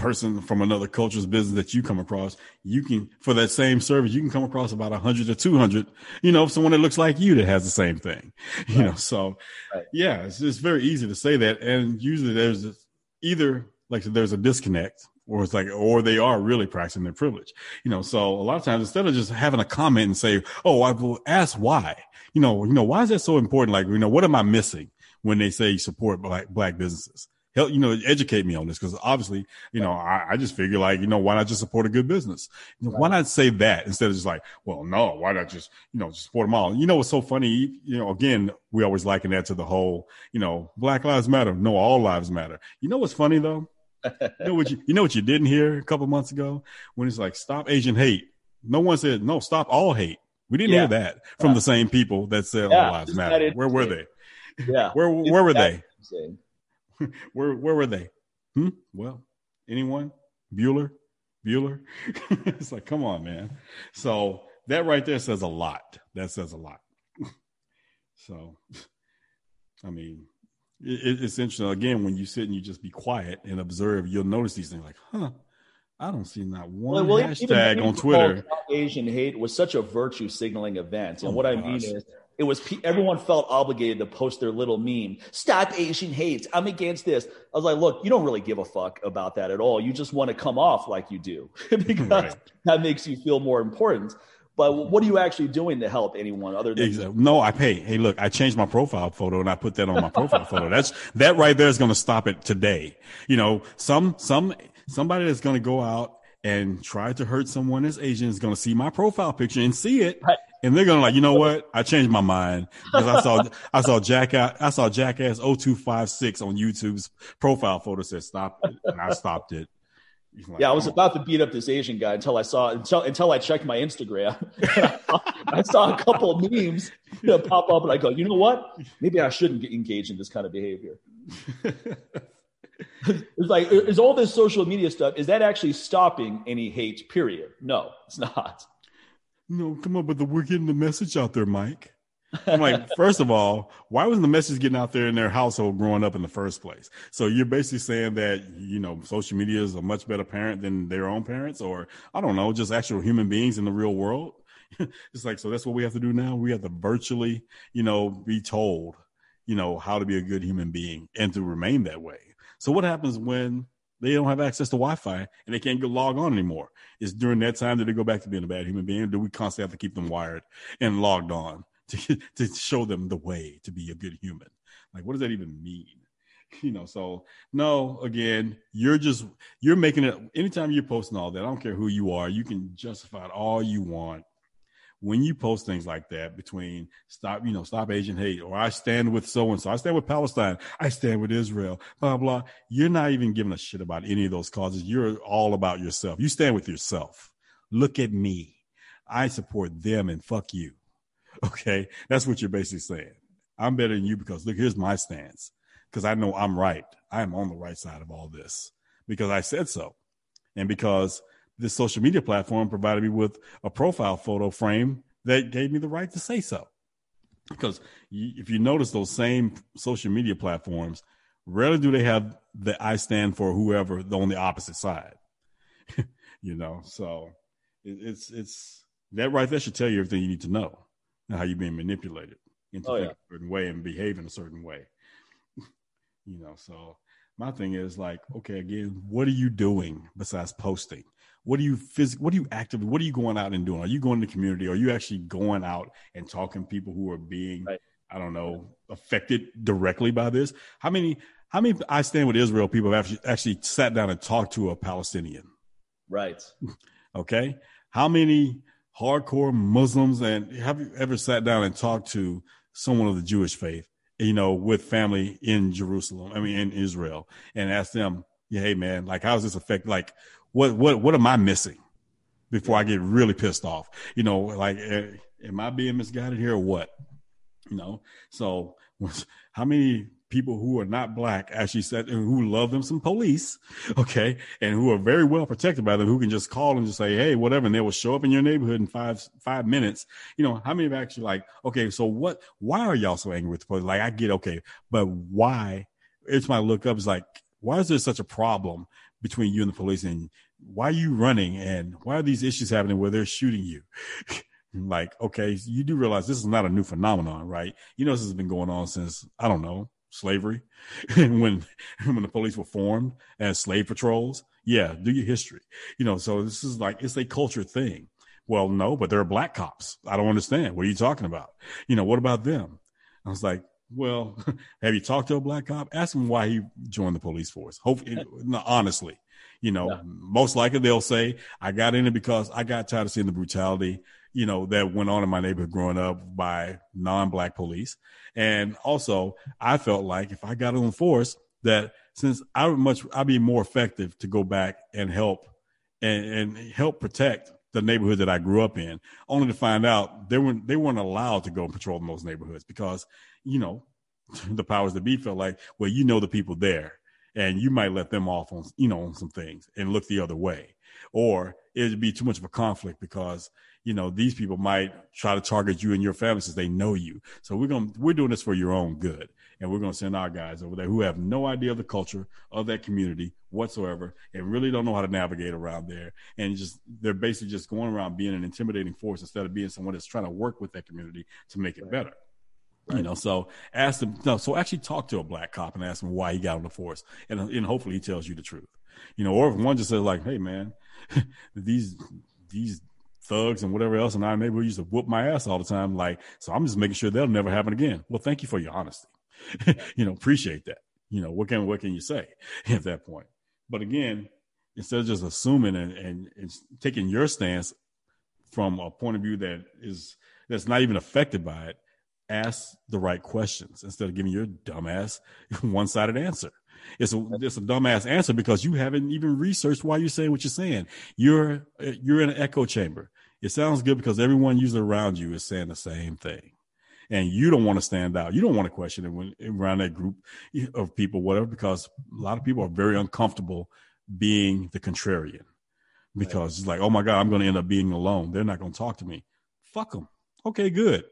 person from another culture's business that you come across, you can for that same service, you can come across about a hundred or two hundred, you know, someone that looks like you that has the same thing. Right. You know, so right. yeah, it's it's very easy to say that. And usually there's either like there's a disconnect or it's like or they are really practicing their privilege you know? So a lot of times instead of just having a comment and say oh i will ask why you know you know why is that so important? Like you know what am i missing when they say support black black businesses? Help you know educate me on this because obviously you know I, I, just figure like you know why not just support a good business? You know, right. why not say that instead of just like well no why not just you know just support them all? You know what's so funny you know again we always liken that to the whole you know black lives matter. No all lives matter. You know what's funny though you know what you, you know what you didn't hear a couple months ago when it's like stop Asian hate. No one said no, stop all hate. We didn't yeah. hear that from the same people that said yeah, all lives matter. Where were they? Yeah, where where were they? where where were they? Hmm? Well, anyone? Bueller, Bueller. it's like, come on, man. So that right there says a lot. That says a lot. so, I mean, it, it's interesting. Again, when you sit and you just be quiet and observe, you'll notice these things like, huh, I don't see not one well, hashtag on Twitter. Asian hate was such a virtue signaling event. And oh what I mean is, it was everyone felt obligated to post their little meme. Stop Asian hate. I'm against this. I was like, look, you don't really give a fuck about that at all. You just want to come off like you do because right. that makes you feel more important. But what are you actually doing to help anyone other than exactly. no? I pay. Hey, look, I changed my profile photo and I put that on my profile photo. That's that right there is going to stop it today. You know, some some somebody that's going to go out and try to hurt someone as Asian is going to see my profile picture and see it. Right. And they're gonna like, you know what? I changed my mind because I saw I saw Jack I saw Jackass 0256 on YouTube's profile photo said stop it, and I stopped it. Like, yeah, I was oh. about to beat up this Asian guy until I saw until until I checked my Instagram. I saw a couple of memes you know, pop up, and I go, you know what? Maybe I shouldn't get engaged in this kind of behavior. it's like, is all this social media stuff is that actually stopping any hate? Period. No, it's not. No, come on, but the, we're getting the message out there, Mike. I'm like, first of all, why wasn't the message getting out there in their household growing up in the first place? So you're basically saying that, you know, social media is a much better parent than their own parents, or I don't know, just actual human beings in the real world. it's like, so that's what we have to do now. We have to virtually, you know, be told, you know, how to be a good human being and to remain that way. So what happens when they don't have access to Wi-Fi and they can't log on anymore? Is during that time that they go back to being a bad human being? do we constantly have to keep them wired and logged on? To, to show them the way to be a good human. Like, what does that even mean? You know, so no, again, you're just, you're making it, anytime you're posting all that, I don't care who you are, you can justify it all you want. When you post things like that between stop, you know, stop Asian hate, or I stand with so and so, I stand with Palestine, I stand with Israel, blah, blah. You're not even giving a shit about any of those causes. You're all about yourself. You stand with yourself. Look at me. I support them and fuck you. Okay. That's what you're basically saying. I'm better than you because look, here's my stance. Because I know I'm right. I am on the right side of all this because I said so. And because this social media platform provided me with a profile photo frame that gave me the right to say so. Because if you notice those same social media platforms, rarely do they have the I stand for whoever on the opposite side. you know, so it, it's it's that right there should tell you everything you need to know how you're being manipulated into oh, yeah. a certain way and behaving a certain way. you know, so my thing is like, okay, again, what are you doing besides posting? What are you phys- What are you actively? What are you going out and doing? Are you going to the community? Are you actually going out and talking to people who are being, right. I don't know, affected directly by this? How many? How many? I stand with Israel. People have actually, actually sat down and talked to a Palestinian. Right. okay. How many hardcore Muslims and have you ever sat down and talked to someone of the Jewish faith? You know, with family in Jerusalem. I mean, in Israel, and asked them, "Hey, man, like, how's this affect? Like, what what what am I missing before I get really pissed off? You know, like uh, am I being misguided here or what? You know, so how many people who are not black actually said who love them some police, okay, and who are very well protected by them, who can just call and just say, hey, whatever, and they will show up in your neighborhood in five five minutes. You know, how many have actually like, okay, so what? Why are y'all so angry with the police? Like, I get okay, but why? It's my look up. Is like, why is there such a problem between you and the police and why are you running and why are these issues happening where they're shooting you like okay you do realize this is not a new phenomenon right you know this has been going on since i don't know slavery when when the police were formed as slave patrols yeah do your history you know so this is like it's a culture thing well no but there are black cops i don't understand what are you talking about you know what about them i was like well, have you talked to a black cop? Ask him why he joined the police force. Hopefully, honestly, you know, yeah. most likely they'll say, I got in it because I got tired of seeing the brutality, you know, that went on in my neighborhood growing up by non-black police. And also I felt like if I got on the force that since I would much, I'd be more effective to go back and help and, and help protect the neighborhood that I grew up in, only to find out they weren't they weren't allowed to go and patrol in those neighborhoods because you know, the powers that be felt like, well, you know the people there, and you might let them off on, you know, on some things and look the other way, or it'd be too much of a conflict because you know these people might try to target you and your family since they know you. So we're going to we're doing this for your own good, and we're going to send our guys over there who have no idea of the culture of that community whatsoever, and really don't know how to navigate around there, and just they're basically just going around being an intimidating force instead of being someone that's trying to work with that community to make it better. Right. You know, so ask them. No, so actually talk to a black cop and ask him why he got on the force, and and hopefully he tells you the truth. You know, or if one just says like, "Hey, man, these these thugs and whatever else in our neighborhood used to whoop my ass all the time," like, so I'm just making sure that'll never happen again. Well, thank you for your honesty. you know, appreciate that. You know, what can what can you say at that point? But again, instead of just assuming and, and, and taking your stance from a point of view that is that's not even affected by it ask the right questions instead of giving your dumbass one sided answer. It's a it's a dumbass answer because you haven't even researched why you're saying what you're saying. You're you're in an echo chamber. It sounds good because everyone usually around you is saying the same thing, and you don't want to stand out. You don't want to question it when around that group of people, whatever, because a lot of people are very uncomfortable being the contrarian because right. it's like, oh my god, I'm going to end up being alone. They're not going to talk to me. Fuck them. Okay, good.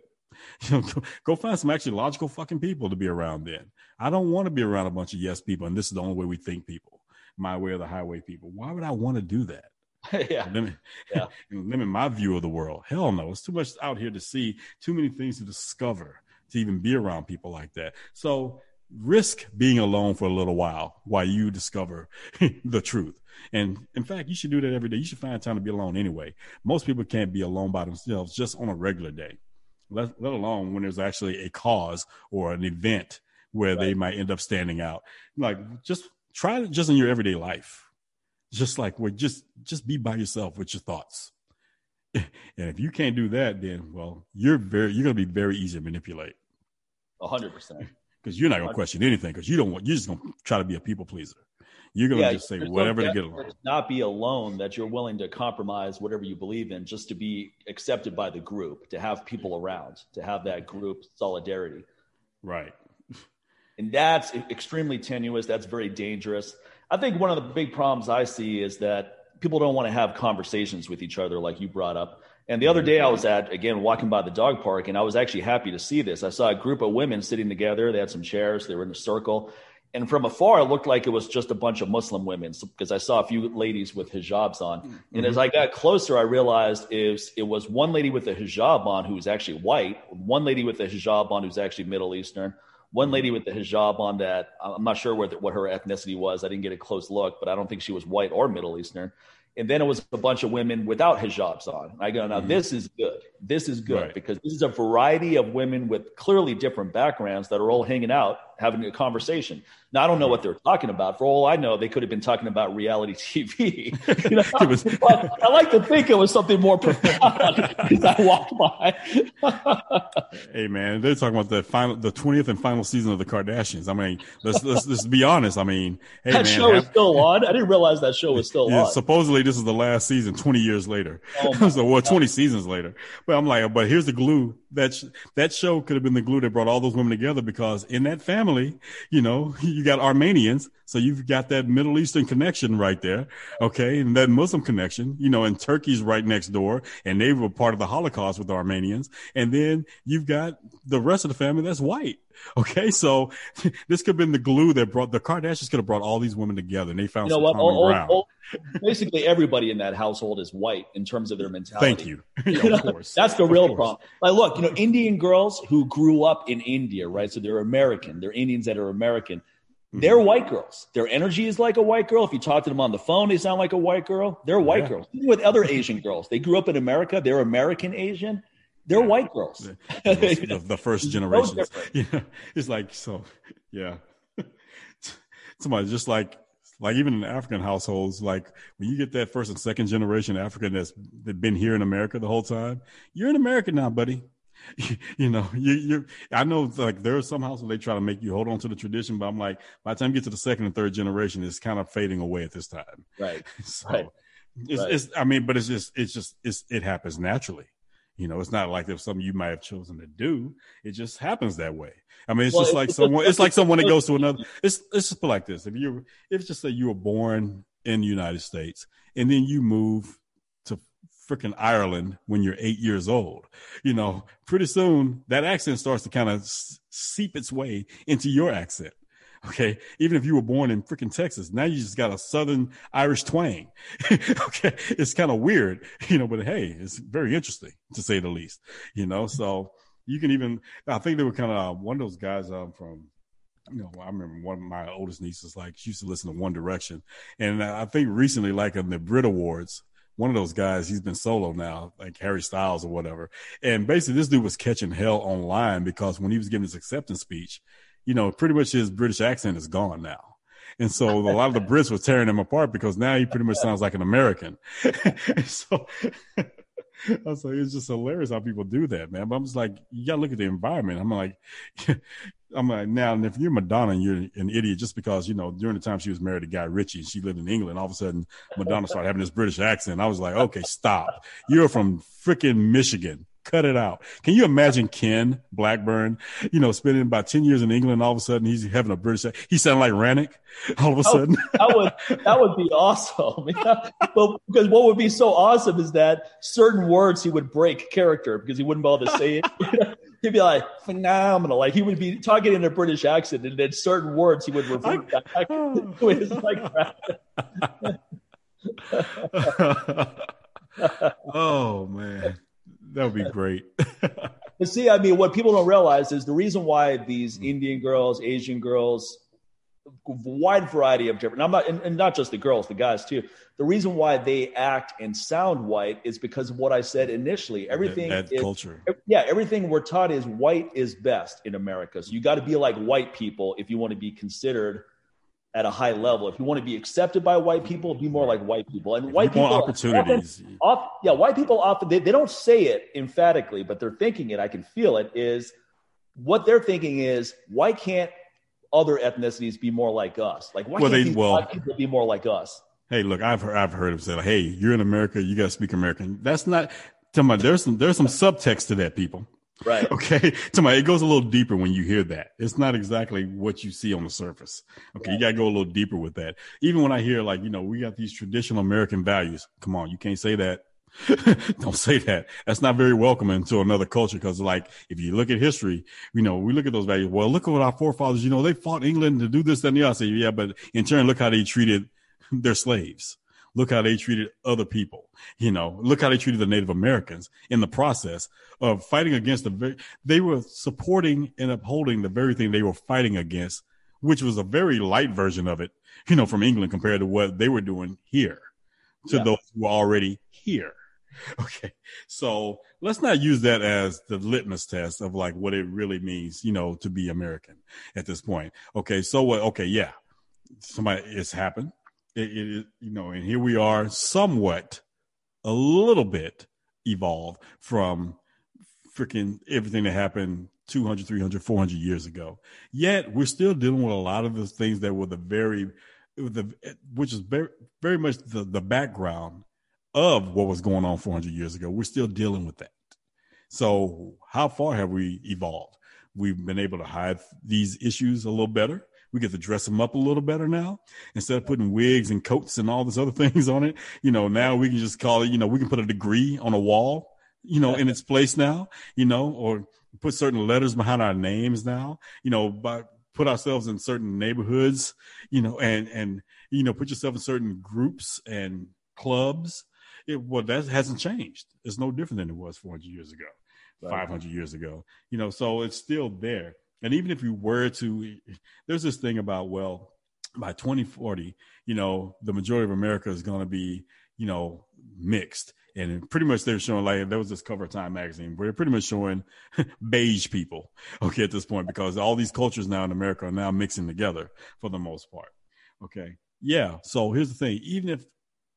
You know, go, find some actually logical fucking people to be around then. I don't want to be around a bunch of yes people, and this is the only way we think people, my way or the highway people. Why would I want to do that? yeah. Limit, yeah. limit my view of the world. Hell no. It's too much out here to see, too many things to discover to even be around people like that. So risk being alone for a little while while you discover the truth. And in fact, you should do that every day. You should find time to be alone anyway. Most people can't be alone by themselves just on a regular day let, let alone when there's actually a cause or an event where right. they might end up standing out. Like just try it just in your everyday life. Just like we just just be by yourself with your thoughts. and if you can't do that, then well, you're very you're gonna be very easy to manipulate. A hundred percent. Because you're not gonna question anything because you don't want you're just gonna try to be a people pleaser. You're going to yeah, just say whatever no to get along. Not be alone. That you're willing to compromise whatever you believe in just to be accepted by the group, to have people around, to have that group solidarity. Right. And that's extremely tenuous. That's very dangerous. I think one of the big problems I see is that people don't want to have conversations with each other like you brought up. And the other day I was at again walking by the dog park and I was actually happy to see this. I saw a group of women sitting together. They had some chairs. They were in a circle. And from afar, it looked like it was just a bunch of Muslim women because I saw a few ladies with hijabs on. Mm-hmm. And as I got closer, I realized it was, it was one lady with a hijab on who was actually white, one lady with a hijab on who's actually Middle Eastern, one lady with the hijab on that I'm not sure what, what her ethnicity was. I didn't get a close look, but I don't think she was white or Middle Eastern and then it was a bunch of women without hijabs on. I go, now mm-hmm. this is good. This is good right. because this is a variety of women with clearly different backgrounds that are all hanging out having a conversation. Now I don't know what they're talking about. For all I know, they could have been talking about reality TV. you know? was, but I like to think it was something more profound as I walked by. hey man, they're talking about the final, the twentieth and final season of the Kardashians. I mean, let's let's, let's be honest. I mean, hey that man, show have, is still on. I didn't realize that show was still yeah, on. Supposedly, this is the last season. Twenty years later, oh so well, twenty seasons later. But I'm like, but here's the glue that sh- that show could have been the glue that brought all those women together because in that family, you know, you got Armenians, so you've got that Middle Eastern connection right there, okay, and that Muslim connection, you know, and Turkey's right next door, and they were part of the Holocaust with the Armenians, and then you've got the rest of the family that's white. Okay, so this could have been the glue that brought the Kardashians could have brought all these women together, and they found you know some what? common ground basically everybody in that household is white in terms of their mentality. Thank you. yeah, of course. That's the real problem. Like, look, you know, Indian girls who grew up in India, right? So they're American. They're Indians that are American. Mm-hmm. They're white girls. Their energy is like a white girl. If you talk to them on the phone, they sound like a white girl. They're white yeah. girls. Even with other Asian girls, they grew up in America. They're American Asian. They're yeah. white girls. The, the, the first generation. yeah, it's like so. Yeah. Somebody just like like even in African households, like when you get that first and second generation African that's been here in America the whole time, you're in America now, buddy. You, know, you, you, I know like there are some households they try to make you hold on to the tradition, but I'm like, by the time you get to the second and third generation, it's kind of fading away at this time. Right. So right. It's, right. it's, I mean, but it's just, it's just, it's, it happens naturally. You know, it's not like if something you might have chosen to do. It just happens that way. I mean, it's well, just like someone. It's like someone that goes to another. It's it's just like this. If you, if just say you were born in the United States and then you move to freaking Ireland when you're eight years old, you know, pretty soon that accent starts to kind of seep its way into your accent. Okay. Even if you were born in freaking Texas, now you just got a Southern Irish twang. okay. It's kind of weird, you know, but hey, it's very interesting to say the least, you know, so you can even, I think they were kind of uh, one of those guys um, from, you know, I remember one of my oldest nieces, like she used to listen to One Direction. And I think recently, like in the Brit Awards, one of those guys, he's been solo now, like Harry Styles or whatever. And basically this dude was catching hell online because when he was giving his acceptance speech, you know, pretty much his British accent is gone now. And so a lot of the Brits were tearing him apart because now he pretty much sounds like an American. so I was like, it's just hilarious how people do that, man. But I'm just like, you gotta look at the environment. I'm like, I'm like, now, and if you're Madonna and you're an idiot just because, you know, during the time she was married to Guy Ritchie and she lived in England, all of a sudden Madonna started having this British accent. I was like, okay, stop. You're from freaking Michigan cut it out. Can you imagine Ken Blackburn, you know, spending about 10 years in England, all of a sudden he's having a British, he sounded like Rannick all of a oh, sudden. that would, that would be awesome. but because what would be so awesome is that certain words he would break character because he wouldn't bother able to say it. He'd be like phenomenal. Like he would be talking in a British accent and then certain words he would revert back to his like oh man that would be great. but see, I mean, what people don't realize is the reason why these mm. Indian girls, Asian girls, wide variety of different. I'm not, and, and, not just the girls, the guys too. The reason why they act and sound white is because of what I said initially. Everything that, that is, culture. Yeah, everything we're taught is white is best in America. So you got to be like white people if you want to be considered at a high level. If you want to be accepted by white people, be more like white people. And white people opportunities. Often, often, yeah, white people often they, they don't say it emphatically, but they're thinking it. I can feel it. Is what they're thinking is why can't other ethnicities be more like us? Like why well, can't they, well, people be more like us? Hey, look, I've heard, I've heard him say, like, "Hey, you're in America, you got to speak American." That's not. Tell me, there's some there's some subtext to that, people. Right. Okay. Somebody, it goes a little deeper when you hear that. It's not exactly what you see on the surface. Okay. Right. You got to go a little deeper with that. Even when I hear like, you know, we got these traditional American values. Come on. You can't say that. Don't say that. That's not very welcoming to another culture. Cause like, if you look at history, you know, we look at those values. Well, look at what our forefathers, you know, they fought England to do this, and the other. I say, yeah, but in turn, look how they treated their slaves. Look how they treated other people. You know, look how they treated the Native Americans in the process of fighting against the very, they were supporting and upholding the very thing they were fighting against, which was a very light version of it, you know, from England compared to what they were doing here to yeah. those who were already here. Okay. So let's not use that as the litmus test of like what it really means, you know, to be American at this point. Okay. So what? Okay. Yeah. Somebody, it's happened it, it, you know, and here we are, somewhat, a little bit evolved from freaking everything that happened 200, 300, 400 years ago. Yet we're still dealing with a lot of the things that were the very, the which is very, very much the, the background of what was going on 400 years ago. We're still dealing with that. So how far have we evolved? We've been able to hide these issues a little better. We get to dress them up a little better now instead of putting wigs and coats and all this other things on it. You know, now we can just call it, you know, we can put a degree on a wall, you know, in its place now, you know, or put certain letters behind our names now, you know, by put ourselves in certain neighborhoods, you know, and, and, you know, put yourself in certain groups and clubs. It, well, that hasn't changed. It's no different than it was 400 years ago, right. 500 years ago, you know, so it's still there. And even if you were to, there's this thing about, well, by 2040, you know, the majority of America is going to be, you know, mixed. And pretty much they're showing like there was this cover time magazine where they're pretty much showing beige people. Okay, at this point, because all these cultures now in America are now mixing together for the most part. Okay. Yeah. So here's the thing. Even if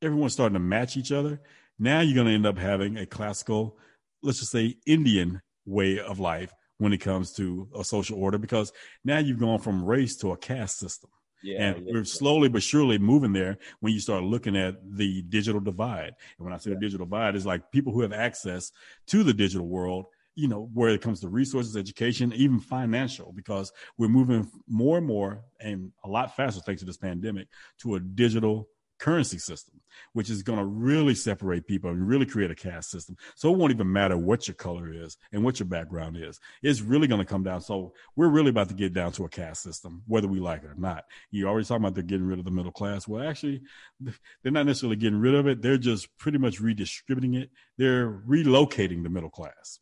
everyone's starting to match each other, now you're going to end up having a classical, let's just say Indian way of life when it comes to a social order because now you've gone from race to a caste system. Yeah, and yeah, we're slowly but surely moving there when you start looking at the digital divide. And when I say yeah. the digital divide, is like people who have access to the digital world, you know, where it comes to resources, education, even financial, because we're moving more and more and a lot faster thanks to this pandemic to a digital currency system, which is going to really separate people and really create a caste system. So it won't even matter what your color is and what your background is. It's really going to come down. So we're really about to get down to a caste system, whether we like it or not. You already talking about they're getting rid of the middle class. Well, actually, they're not necessarily getting rid of it. They're just pretty much redistributing it. They're relocating the middle class.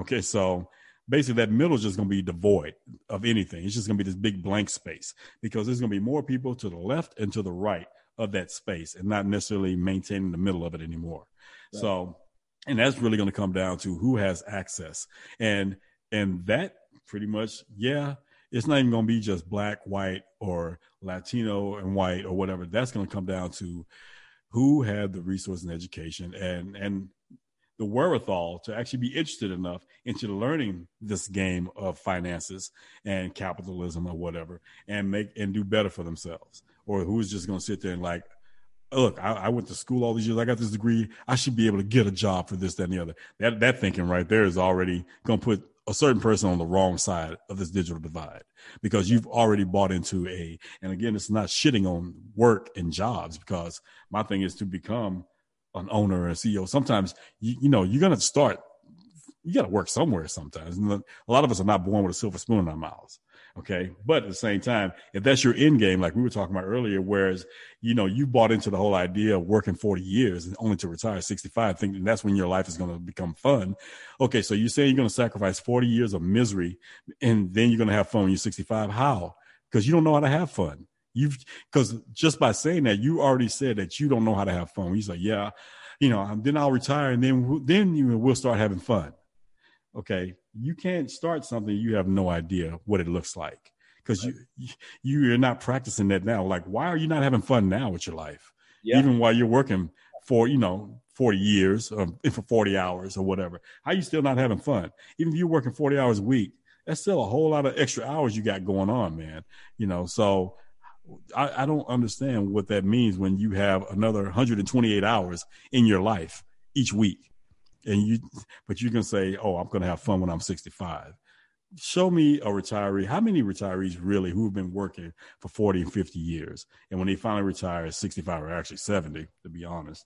Okay. So basically that middle is just going to be devoid of anything. It's just going to be this big blank space because there's going to be more people to the left and to the right of that space and not necessarily maintaining the middle of it anymore. Right. So, and that's really going to come down to who has access. And, and that pretty much, yeah, it's not even going to be just black, white, or Latino and white or whatever. That's going to come down to who had the resource and education and, and the wherewithal to actually be interested enough into learning this game of finances and capitalism or whatever and make and do better for themselves or who's just going to sit there and like, look, I, I, went to school all these years. I got this degree. I should be able to get a job for this, that, and the other. That that thinking right there is already going to put a certain person on the wrong side of this digital divide because you've already bought into a. And again, it's not shitting on work and jobs because my thing is to become an owner and CEO. Sometimes you you know you're going to start. You got to work somewhere sometimes. And a lot of us are not born with a silver spoon in our mouths. Okay. But at the same time, if that's your end game, like we were talking about earlier, whereas, you know, you bought into the whole idea of working 40 years and only to retire 65, thinking that's when your life is going to become fun. Okay. So you're saying you're going to sacrifice 40 years of misery and then you're going to have fun when you're 65. How? Because you don't know how to have fun. You've, because just by saying that, you already said that you don't know how to have fun. You say, yeah, you know, um, then I'll retire and then, then will start having fun. Okay you can't start something you have no idea what it looks like because right. you you are not practicing that now. Like, why are you not having fun now with your life? Yeah. Even while you're working for you know 40 years or for 40 hours or whatever, how you still not having fun? Even if you're working 40 hours a week, that's still a whole lot of extra hours you got going on, man. You know, so I, I don't understand what that means when you have another 128 hours in your life each week and you, but you can say, "Oh, I'm going to have fun when I'm 65." Show me a retiree. How many retirees really who've been working for 40 and 50 years, and when they finally retire at 65 or actually 70, to be honest,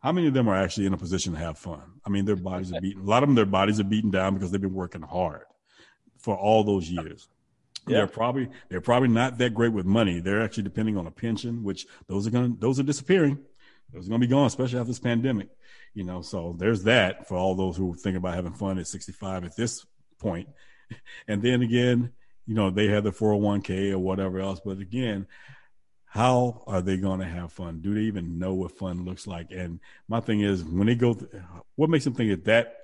how many of them are actually in a position to have fun? I mean, their bodies are beaten. A lot of them, their bodies are beaten down because they've been working hard for all those years. Yeah. They're probably they're probably not that great with money. They're actually depending on a pension, which those are going those are disappearing. Those are going to be gone, especially after this pandemic. You know, so there's that for all those who think about having fun at 65 at this point. And then again, you know, they have the 401k or whatever else. But again, how are they going to have fun? Do they even know what fun looks like? And my thing is, when they go, th- what makes them think that that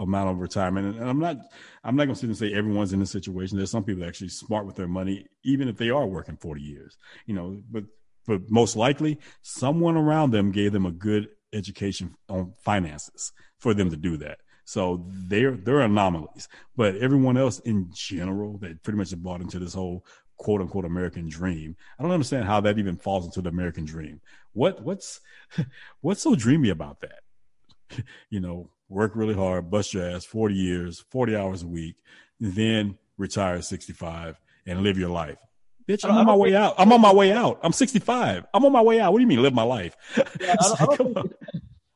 amount of retirement? And I'm not, I'm not going to sit and say everyone's in this situation. There's some people that actually smart with their money, even if they are working 40 years. You know, but but most likely, someone around them gave them a good education on finances for them to do that. So they're they're anomalies, but everyone else in general that pretty much bought into this whole quote unquote American dream. I don't understand how that even falls into the American dream. What what's what's so dreamy about that? you know, work really hard, bust your ass 40 years, 40 hours a week, then retire at 65 and live your life. Bitch, I'm on my way out. I'm on my way out. I'm 65. I'm on my way out. What do you mean live my life? Yeah, I, don't, I, don't think,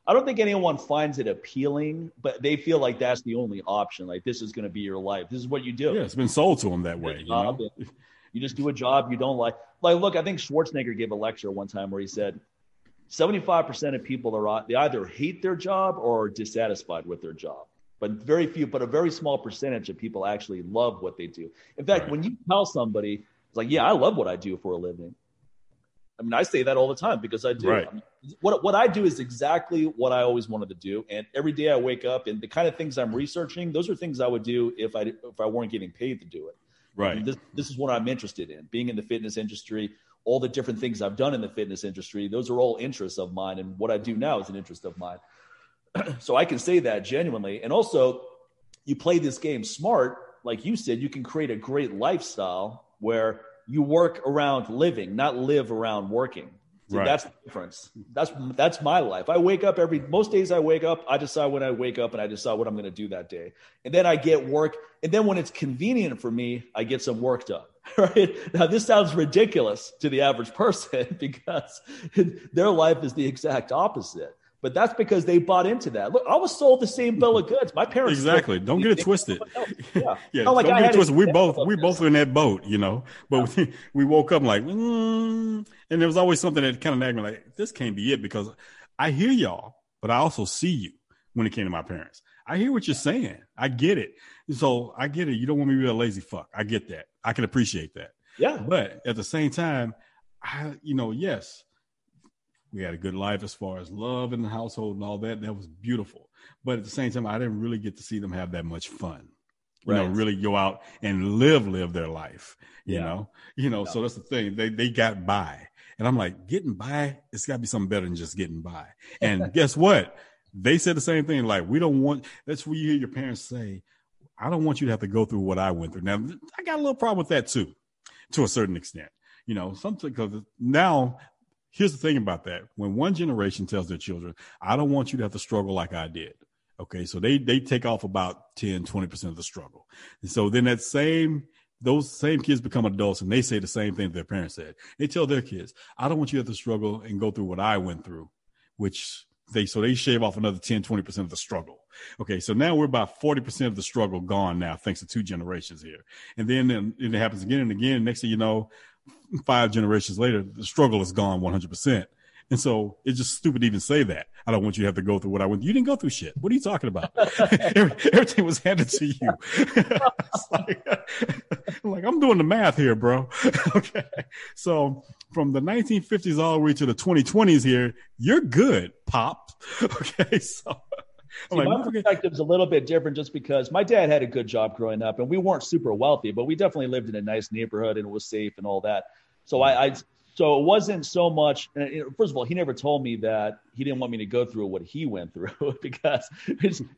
I, don't, think, anyone finds it appealing, but they feel like that's the only option. Like this is going to be your life. This is what you do. Yeah, it's been sold to them that way. You know? You just do a job you don't like. Like, look, I think Schwarzenegger gave a lecture one time where he said 75% of people are they either hate their job or are dissatisfied with their job. But very few, but a very small percentage of people actually love what they do. In fact, right. when you tell somebody, it's like, yeah, I love what I do for a living. I mean, I say that all the time because I do. Right. I mean, what what I do is exactly what I always wanted to do, and every day I wake up and the kind of things I'm researching, those are things I would do if I if I weren't getting paid to do it. Right. This, this is what I'm interested in being in the fitness industry, all the different things I've done in the fitness industry. Those are all interests of mine. And what I do now is an interest of mine. so I can say that genuinely. And also, you play this game smart. Like you said, you can create a great lifestyle where you work around living, not live around working. So right. that's the difference. That's that's my life. I wake up every most days I wake up, I decide when I wake up and I decide what I'm going to do that day. And then I get work and then when it's convenient for me, I get some work done. Right? Now this sounds ridiculous to the average person because their life is the exact opposite. But that's because they bought into that. Look, I was sold the same bill of goods. My parents exactly. Don't get it twisted. Yeah, yeah. Like don't get it twisted. We both we both were in that boat, you know. But we, we woke up like, mm, and there was always something that kind of nagged me like, this can't be it because I hear y'all, but I also see you when it came to my parents. I hear what you're saying. I get it. So I get it. You don't want me to be a lazy fuck. I get that. I can appreciate that. Yeah. But at the same time, I, you know, yes, we had a good life as far as love in the household and all that. That was beautiful. But at the same time, I didn't really get to see them have that much fun. You right. know, really go out and live, live their life. You yeah. know, you know. So that's the thing. They they got by, and I'm like, getting by. It's got to be something better than just getting by. And guess what? They said the same thing. Like, we don't want. That's where you hear your parents say, "I don't want you to have to go through what I went through." Now, I got a little problem with that too, to a certain extent. You know, something because now here's the thing about that. When one generation tells their children, I don't want you to have to struggle like I did. Okay. So they, they take off about 10, 20% of the struggle. And so then that same, those same kids become adults and they say the same thing their parents said. They tell their kids, I don't want you to have to struggle and go through what I went through, which they, so they shave off another 10, 20% of the struggle. Okay. So now we're about 40% of the struggle gone now, thanks to two generations here. And then, and it happens again and again. Next thing you know, five generations later, the struggle is gone 100%. And so it's just stupid to even say that. I don't want you to have to go through what I went. You didn't go through shit. What are you talking about? Everything was handed to you. like, like, I'm doing the math here, bro. okay. So from the 1950s all the way to the 2020s here, you're good, pop. Okay. So See, my perspective's a little bit different just because my dad had a good job growing up and we weren't super wealthy, but we definitely lived in a nice neighborhood and it was safe and all that. So I, I so it wasn't so much. First of all, he never told me that he didn't want me to go through what he went through because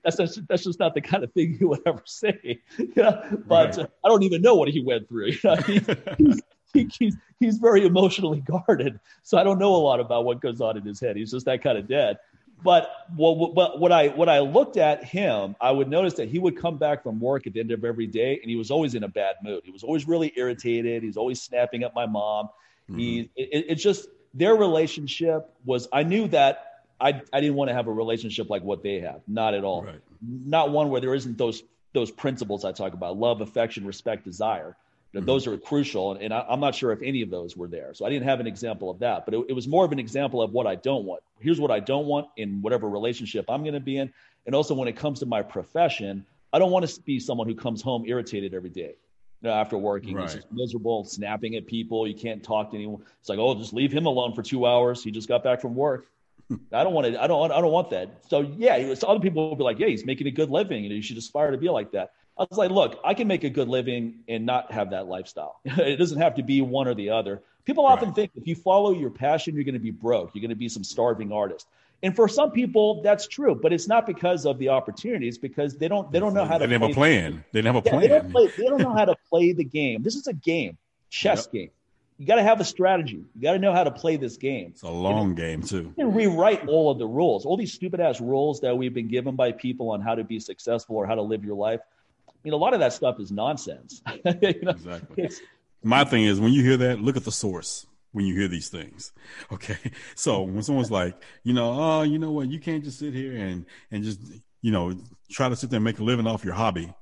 that's just, that's just not the kind of thing he would ever say. Yeah, but right. I don't even know what he went through. You know, he, he's, he, he's he's very emotionally guarded, so I don't know a lot about what goes on in his head. He's just that kind of dad. But well, but what I what I looked at him, I would notice that he would come back from work at the end of every day, and he was always in a bad mood. He was always really irritated. He's always snapping at my mom. Mm-hmm. He it, it's just their relationship was. I knew that I I didn't want to have a relationship like what they have. Not at all. Right. Not one where there isn't those those principles I talk about: love, affection, respect, desire. Mm-hmm. Those are crucial, and, and I, am not sure if any of those were there. So I didn't have an example of that, but it, it was more of an example of what I don't want. Here's what I don't want in whatever relationship I'm going to be in, and also when it comes to my profession, I don't want to be someone who comes home irritated every day. After working, right. just miserable, snapping at people. You can't talk to anyone. It's like, oh, just leave him alone for two hours. He just got back from work. I don't want to. I don't. I don't want that. So yeah, so other people will be like, yeah, he's making a good living, and you should aspire to be like that. I was like, look, I can make a good living and not have that lifestyle. it doesn't have to be one or the other. People often right. think if you follow your passion, you're going to be broke. You're going to be some starving artist. And for some people, that's true, but it's not because of the opportunities. because they don't they don't know how to. They have a plan. They have a plan. They, don't play, they don't know how to play the game. This is a game, chess yep. game. You got to have a strategy. You got to know how to play this game. It's a long you know, game too. You can rewrite all of the rules, all these stupid ass rules that we've been given by people on how to be successful or how to live your life mean, a lot of that stuff is nonsense. you know? Exactly. My thing is when you hear that, look at the source when you hear these things. Okay. So when someone's like, you know, oh, you know what, you can't just sit here and and just, you know, try to sit there and make a living off your hobby.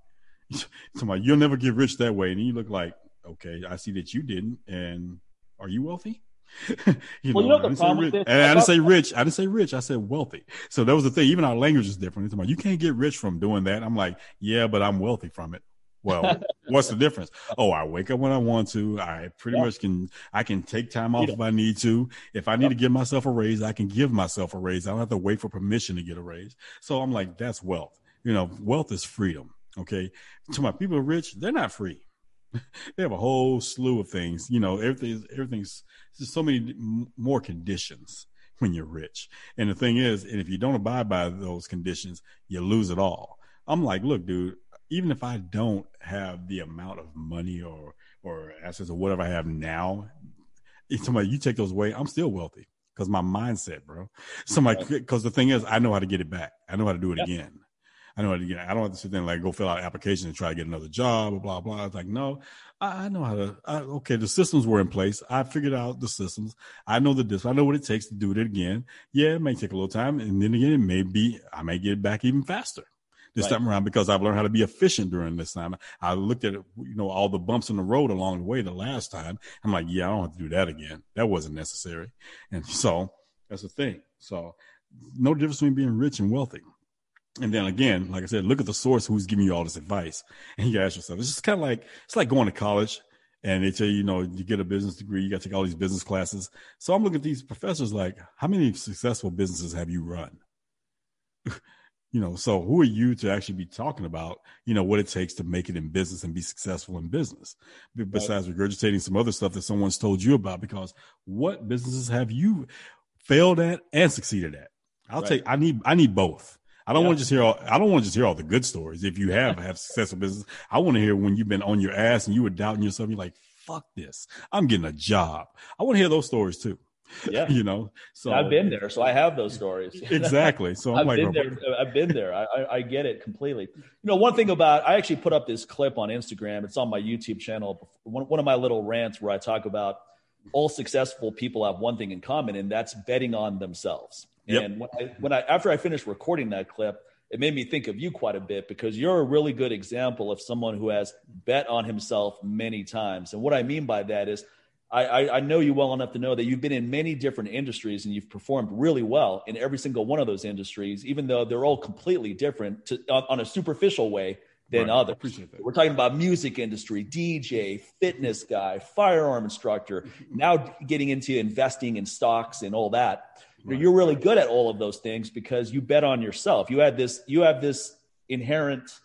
Somebody, you'll never get rich that way. And you look like, okay, I see that you didn't. And are you wealthy? you well, know, you know the problem rich. And I didn't say rich. I didn't say rich. I said wealthy. So that was the thing. Even our language is different. It's like, you can't get rich from doing that. I'm like, yeah, but I'm wealthy from it. Well, what's the difference? Oh, I wake up when I want to. I pretty yeah. much can. I can take time off if I need to. If I need to give myself a raise, I can give myself a raise. I don't have to wait for permission to get a raise. So I'm like, that's wealth. You know, wealth is freedom. Okay. To my people rich, they're not free. they have a whole slew of things. You know, everything, everything's there's so many more conditions when you're rich. And the thing is, and if you don't abide by those conditions, you lose it all. I'm like, look, dude, even if I don't have the amount of money or or assets or whatever I have now, somebody you take those away, I'm still wealthy because my mindset, bro. Somebody because the thing is, I know how to get it back. I know how to do it yep. again. I know how to get. I don't have to sit there and like go fill out an application and try to get another job or blah blah. It's like no, I, I know how to. I, okay, the systems were in place. I figured out the systems. I know the this. I know what it takes to do it again. Yeah, it may take a little time, and then again, it may be I may get it back even faster this right. time around because I've learned how to be efficient during this time. I looked at you know all the bumps in the road along the way the last time. I'm like, yeah, I don't have to do that again. That wasn't necessary, and so that's the thing. So no difference between being rich and wealthy. And then again, like I said, look at the source who's giving you all this advice. And you ask yourself, it's just kind of like it's like going to college and they tell you, you know, you get a business degree, you got to take all these business classes. So I'm looking at these professors like, how many successful businesses have you run? you know, so who are you to actually be talking about, you know, what it takes to make it in business and be successful in business, besides right. regurgitating some other stuff that someone's told you about? Because what businesses have you failed at and succeeded at? I'll right. take. I need. I need both. I don't yeah. want to just hear all, I don't want to just hear all the good stories. If you have have successful business, I want to hear when you've been on your ass and you were doubting yourself. You're like, fuck this. I'm getting a job. I want to hear those stories too. Yeah. you know, so I've been there. So I have those stories. exactly. So i have like, been there. I've been there. I, I, I, get it completely. You know, one thing about, I actually put up this clip on Instagram. It's on my YouTube channel. One, one of my little rants where I talk about all successful people have one thing in common, and that's betting on themselves. Yep. And when I, when I after I finished recording that clip, it made me think of you quite a bit because you're a really good example of someone who has bet on himself many times. And what I mean by that is I, I, I, know you well enough to know that you've been in many different industries and you've performed really well in every single one of those industries, even though they're all completely different to, on, on a superficial way than right. others. We're talking about music industry, DJ, fitness guy, firearm instructor, now getting into investing in stocks and all that. Right. You're really good at all of those things because you bet on yourself. You had this, you have this inherent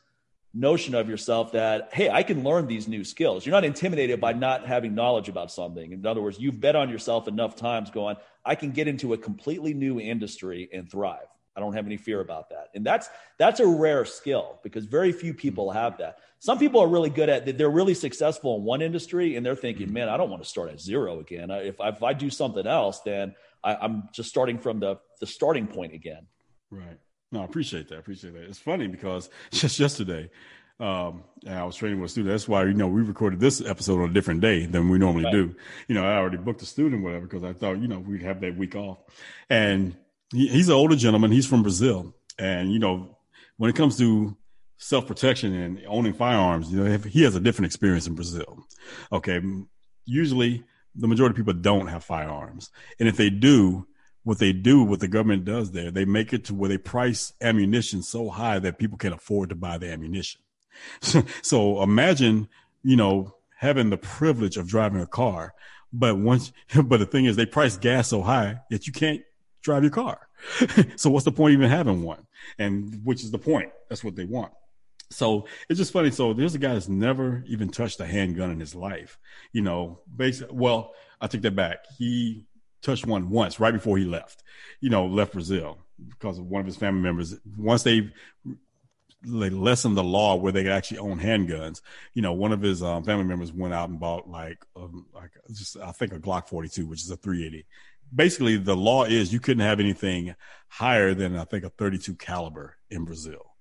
notion of yourself that, hey, I can learn these new skills. You're not intimidated by not having knowledge about something. In other words, you've bet on yourself enough times going, I can get into a completely new industry and thrive. I don't have any fear about that. And that's that's a rare skill because very few people mm-hmm. have that. Some people are really good at that. They're really successful in one industry and they're thinking, mm-hmm. man, I don't want to start at zero again. If I, if I do something else, then I, am just starting from the, the starting point again. Right. No, I appreciate that. I appreciate that. It's funny because just yesterday, um, I was training with a student. That's why you know we recorded this episode on a different day than we normally right. do. You know, I already booked a student, whatever, because I thought you know we'd have that week off. And he, he's an older gentleman. He's from Brazil, and you know when it comes to self protection and owning firearms, you know he has a different experience in Brazil. Okay, usually the majority of people don't have firearms, and if they do, what they do, what the government does there, they make it to where they price ammunition so high that people can't afford to buy the ammunition. so imagine, you know, having the privilege of driving a car, but once, but the thing is, they price gas so high that you can't drive your car. so what's the point even having one? And which is the point? That's what they want. So it's just funny. So there's a guy that's never even touched a handgun in his life. You know, basically, well, I take that back. He touched one once right before he left, you know, left Brazil because of one of his family members. Once they they lessened the law where they could actually own handguns. You know, one of his um, family members went out and bought like, um, like just I think a Glock 42, which is a 380. Basically, the law is you couldn't have anything higher than I think a 32 caliber in Brazil.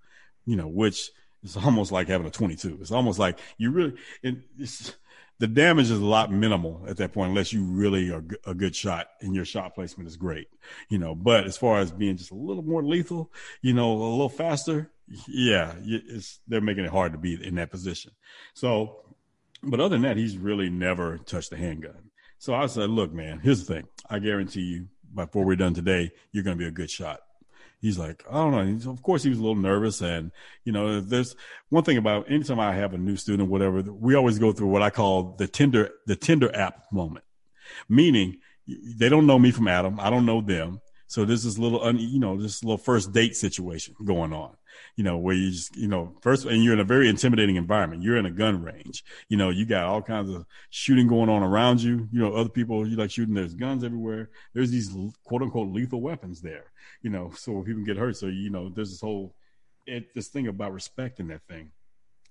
You know, which is almost like having a 22. It's almost like you really. It's, the damage is a lot minimal at that point, unless you really are a good shot and your shot placement is great, you know. But as far as being just a little more lethal, you know, a little faster, yeah, it's they're making it hard to be in that position. So, but other than that, he's really never touched a handgun. So I said, look, man, here's the thing. I guarantee you, before we're done today, you're going to be a good shot he's like, I don't know. Of course, he was a little nervous. And, you know, there's one thing about anytime I have a new student, whatever, we always go through what I call the Tinder, the Tinder app moment, meaning they don't know me from Adam. I don't know them. So this little, un, you know, this little first date situation going on, you know, where you just, you know, first, and you're in a very intimidating environment. You're in a gun range. You know, you got all kinds of shooting going on around you. You know, other people you like shooting. There's guns everywhere. There's these quote unquote lethal weapons there. You know, so people get hurt. So you know, there's this whole it, this thing about respecting that thing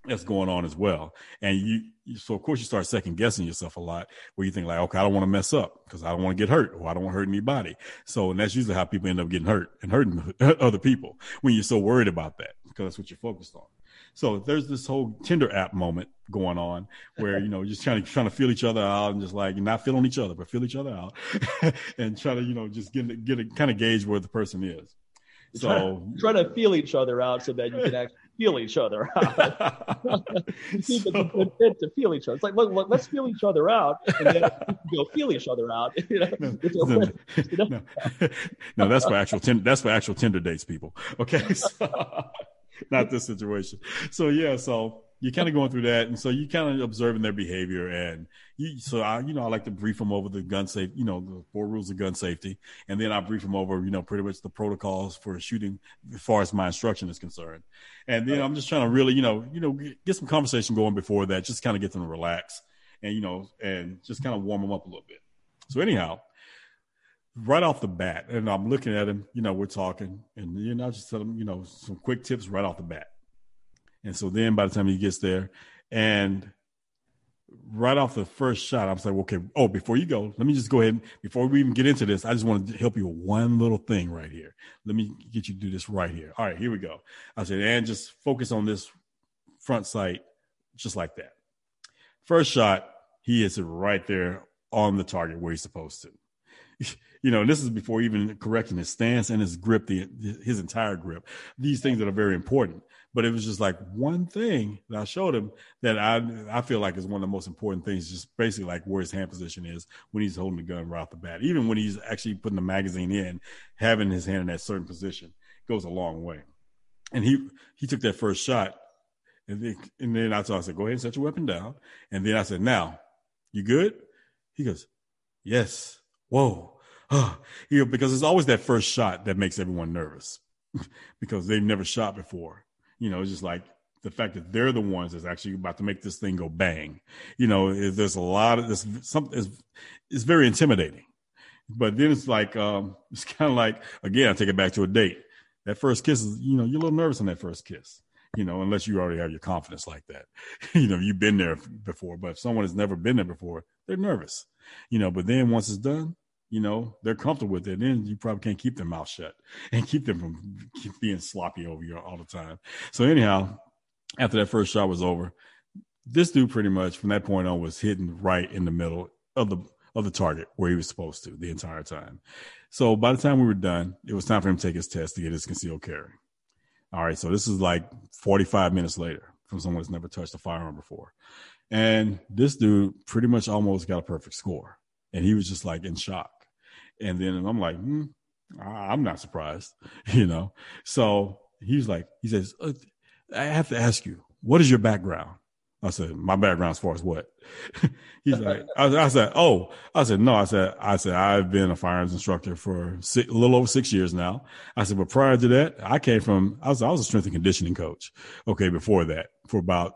that's going on as well. And you, so of course you start second guessing yourself a lot where you think like, okay, I don't want to mess up because I don't want to get hurt or I don't want to hurt anybody. So, and that's usually how people end up getting hurt and hurting other people when you're so worried about that because that's what you're focused on. So there's this whole Tinder app moment going on where, you know, just trying to, trying to feel each other out and just like not feeling each other, but feel each other out and try to, you know, just get, get a kind of gauge where the person is. So try to, try to feel each other out so that you can actually feel each other out. So, it's to feel each other. It's like, look, look, let's feel each other out, and then go feel each other out. You know? no, no, no, that's for actual ten, that's for actual Tinder dates, people. Okay, so, not this situation. So yeah, so you're kind of going through that, and so you're kind of observing their behavior, and you. So I, you know, I like to brief them over the gun safe, you know, the four rules of gun safety, and then I brief them over, you know, pretty much the protocols for shooting, as far as my instruction is concerned, and then I'm just trying to really, you know, you know, get some conversation going before that, just kind of get them to relax, and you know, and just kind of warm them up a little bit. So anyhow, right off the bat, and I'm looking at him, you know, we're talking, and you know, I just tell him, you know, some quick tips right off the bat and so then by the time he gets there, and right off the first shot, I was like, okay, oh, before you go, let me just go ahead. Before we even get into this, I just want to help you with one little thing right here. Let me get you to do this right here. All right, here we go. I said, and just focus on this front sight, just like that. First shot, he is right there on the target where he's supposed to. You know, this is before even correcting his stance and his grip, the his entire grip. These things that are very important. But it was just like one thing that I showed him that I I feel like is one of the most important things, just basically like where his hand position is when he's holding the gun right off the bat. Even when he's actually putting the magazine in, having his hand in that certain position goes a long way. And he he took that first shot, and then, and then I told I said, "Go ahead and set your weapon down." And then I said, "Now, you good?" He goes, "Yes." Whoa. Ah. You know, because it's always that first shot that makes everyone nervous because they've never shot before. You know, it's just like the fact that they're the ones that's actually about to make this thing go bang. You know, there's a lot of this. Something is it's very intimidating. But then it's like um, it's kind of like again, I take it back to a date. That first kiss is, you know, you're a little nervous on that first kiss. You know, unless you already have your confidence like that. you know, you've been there before. But if someone has never been there before, they're nervous. You know, but then once it's done, you know, they're comfortable with it. Then you probably can't keep their mouth shut and keep them from being sloppy over you all the time. So anyhow, after that first shot was over, this dude pretty much from that point on was hitting right in the middle of the of the target where he was supposed to the entire time. So by the time we were done, it was time for him to take his test to get his concealed carry. All right, so this is like 45 minutes later from someone that's never touched a firearm before. And this dude pretty much almost got a perfect score. And he was just like in shock. And then I'm like, hmm, I'm not surprised, you know? So he's like, he says, uh, I have to ask you, what is your background? I said, my background as far as what? He's like, I, I, said, oh, I said, no, I said, I said, I've been a firearms instructor for six, a little over six years now. I said, but prior to that, I came from, I was, I was a strength and conditioning coach. Okay. Before that, for about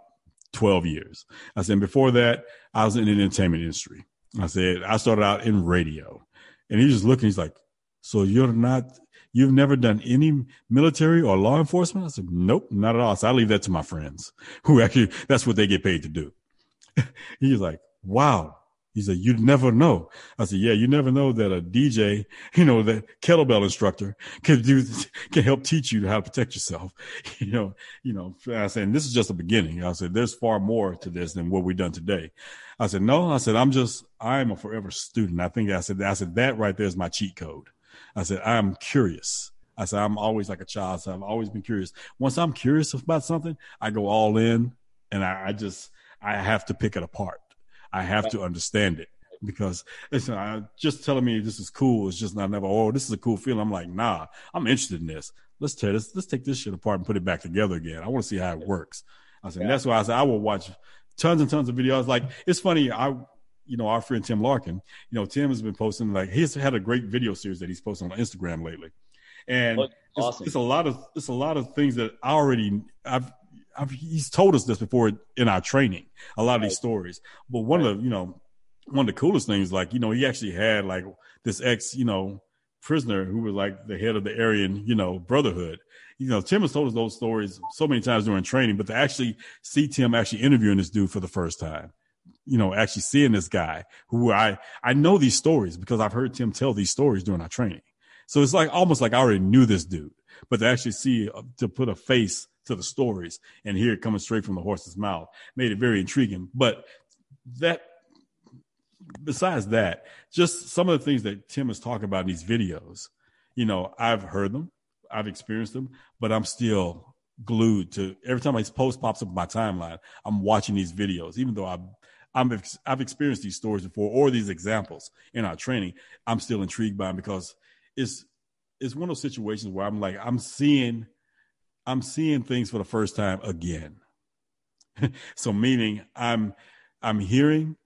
12 years. I said, before that, I was in the entertainment industry. I said, I started out in radio. And he's just looking, he's like, so you're not, you've never done any military or law enforcement? I said, nope, not at all. So I leave that to my friends who actually, that's what they get paid to do. he's like, wow. He said, you never know. I said, yeah, you never know that a DJ, you know, that kettlebell instructor can do, can help teach you how to protect yourself. You know, you know, I said, and this is just the beginning. I said, there's far more to this than what we've done today. I said, no, I said, I'm just, I'm a forever student. I think I said, I said, that right there is my cheat code. I said, I'm curious. I said, I'm always like a child. So I've always been curious. Once I'm curious about something, I go all in and I, I just, I have to pick it apart. I have to understand it because listen, I, just telling me this is cool It's just not never. Oh, this is a cool feeling. I'm like, nah, I'm interested in this. Let's tear this. Let's take this shit apart and put it back together again. I want to see how it works. I said, yeah. that's why I said I will watch tons and tons of videos. Like it's funny. I, you know, our friend Tim Larkin. You know, Tim has been posting like he's had a great video series that he's posting on Instagram lately, and awesome. it's, it's a lot of it's a lot of things that I already I've I've, he's told us this before in our training, a lot of these stories. But one of the, you know, one of the coolest things, like, you know, he actually had like this ex, you know, prisoner who was like the head of the Aryan, you know, Brotherhood. You know, Tim has told us those stories so many times during training, but to actually see Tim actually interviewing this dude for the first time, you know, actually seeing this guy who I, I know these stories because I've heard Tim tell these stories during our training. So it's like almost like I already knew this dude, but to actually see, uh, to put a face to the stories and hear it coming straight from the horse's mouth made it very intriguing. But that, besides that, just some of the things that Tim is talking about in these videos, you know, I've heard them, I've experienced them, but I'm still glued to every time his post pops up my timeline, I'm watching these videos, even though I've I'm I've experienced these stories before or these examples in our training. I'm still intrigued by them because it's it's one of those situations where I'm like I'm seeing I'm seeing things for the first time again. so meaning I'm I'm hearing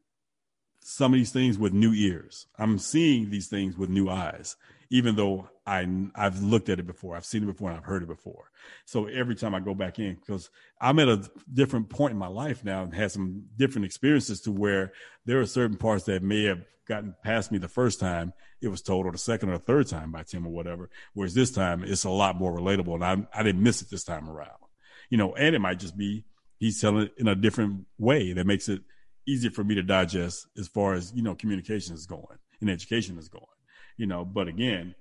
some of these things with new ears. I'm seeing these things with new eyes, even though I I've looked at it before, I've seen it before, and I've heard it before. So every time I go back in, because I'm at a different point in my life now and had some different experiences to where there are certain parts that may have gotten past me the first time it was told, or the second or third time by Tim or whatever. Whereas this time it's a lot more relatable, and I I didn't miss it this time around. You know, and it might just be he's telling it in a different way that makes it easier for me to digest as far as you know communication is going and education is going. You know, but again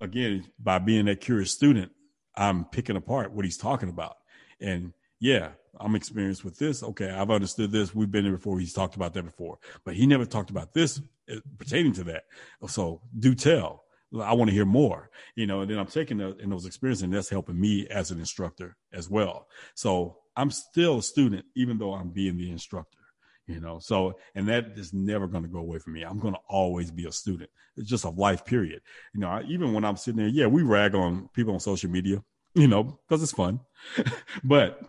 again, by being that curious student, I'm picking apart what he's talking about. And yeah, I'm experienced with this. Okay, I've understood this. We've been there before. He's talked about that before, but he never talked about this uh, pertaining to that. So do tell. I want to hear more, you know, and then I'm taking the, in those experiences and that's helping me as an instructor as well. So I'm still a student, even though I'm being the instructor you know so and that is never going to go away from me i'm going to always be a student it's just a life period you know I, even when i'm sitting there yeah we rag on people on social media you know because it's fun but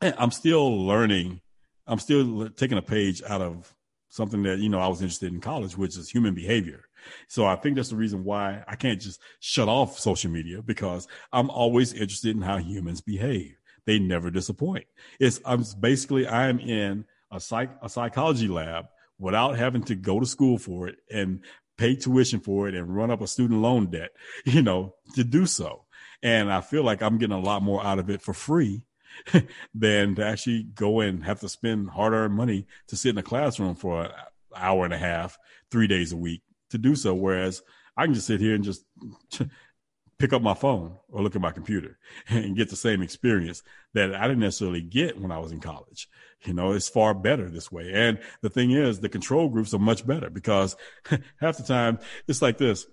i'm still learning i'm still taking a page out of something that you know i was interested in college which is human behavior. So i think that's the reason why i can't just shut off social media because i'm always interested in how humans behave. They never disappoint. It's i'm basically i'm in a psych a psychology lab without having to go to school for it and pay tuition for it and run up a student loan debt, you know, to do so. And I feel like I'm getting a lot more out of it for free than to actually go and have to spend hard earned money to sit in a classroom for an hour and a half, three days a week, to do so. Whereas I can just sit here and just pick up my phone or look at my computer and get the same experience that I didn't necessarily get when I was in college. You know, it's far better this way. And the thing is, the control groups are much better because half the time it's like this.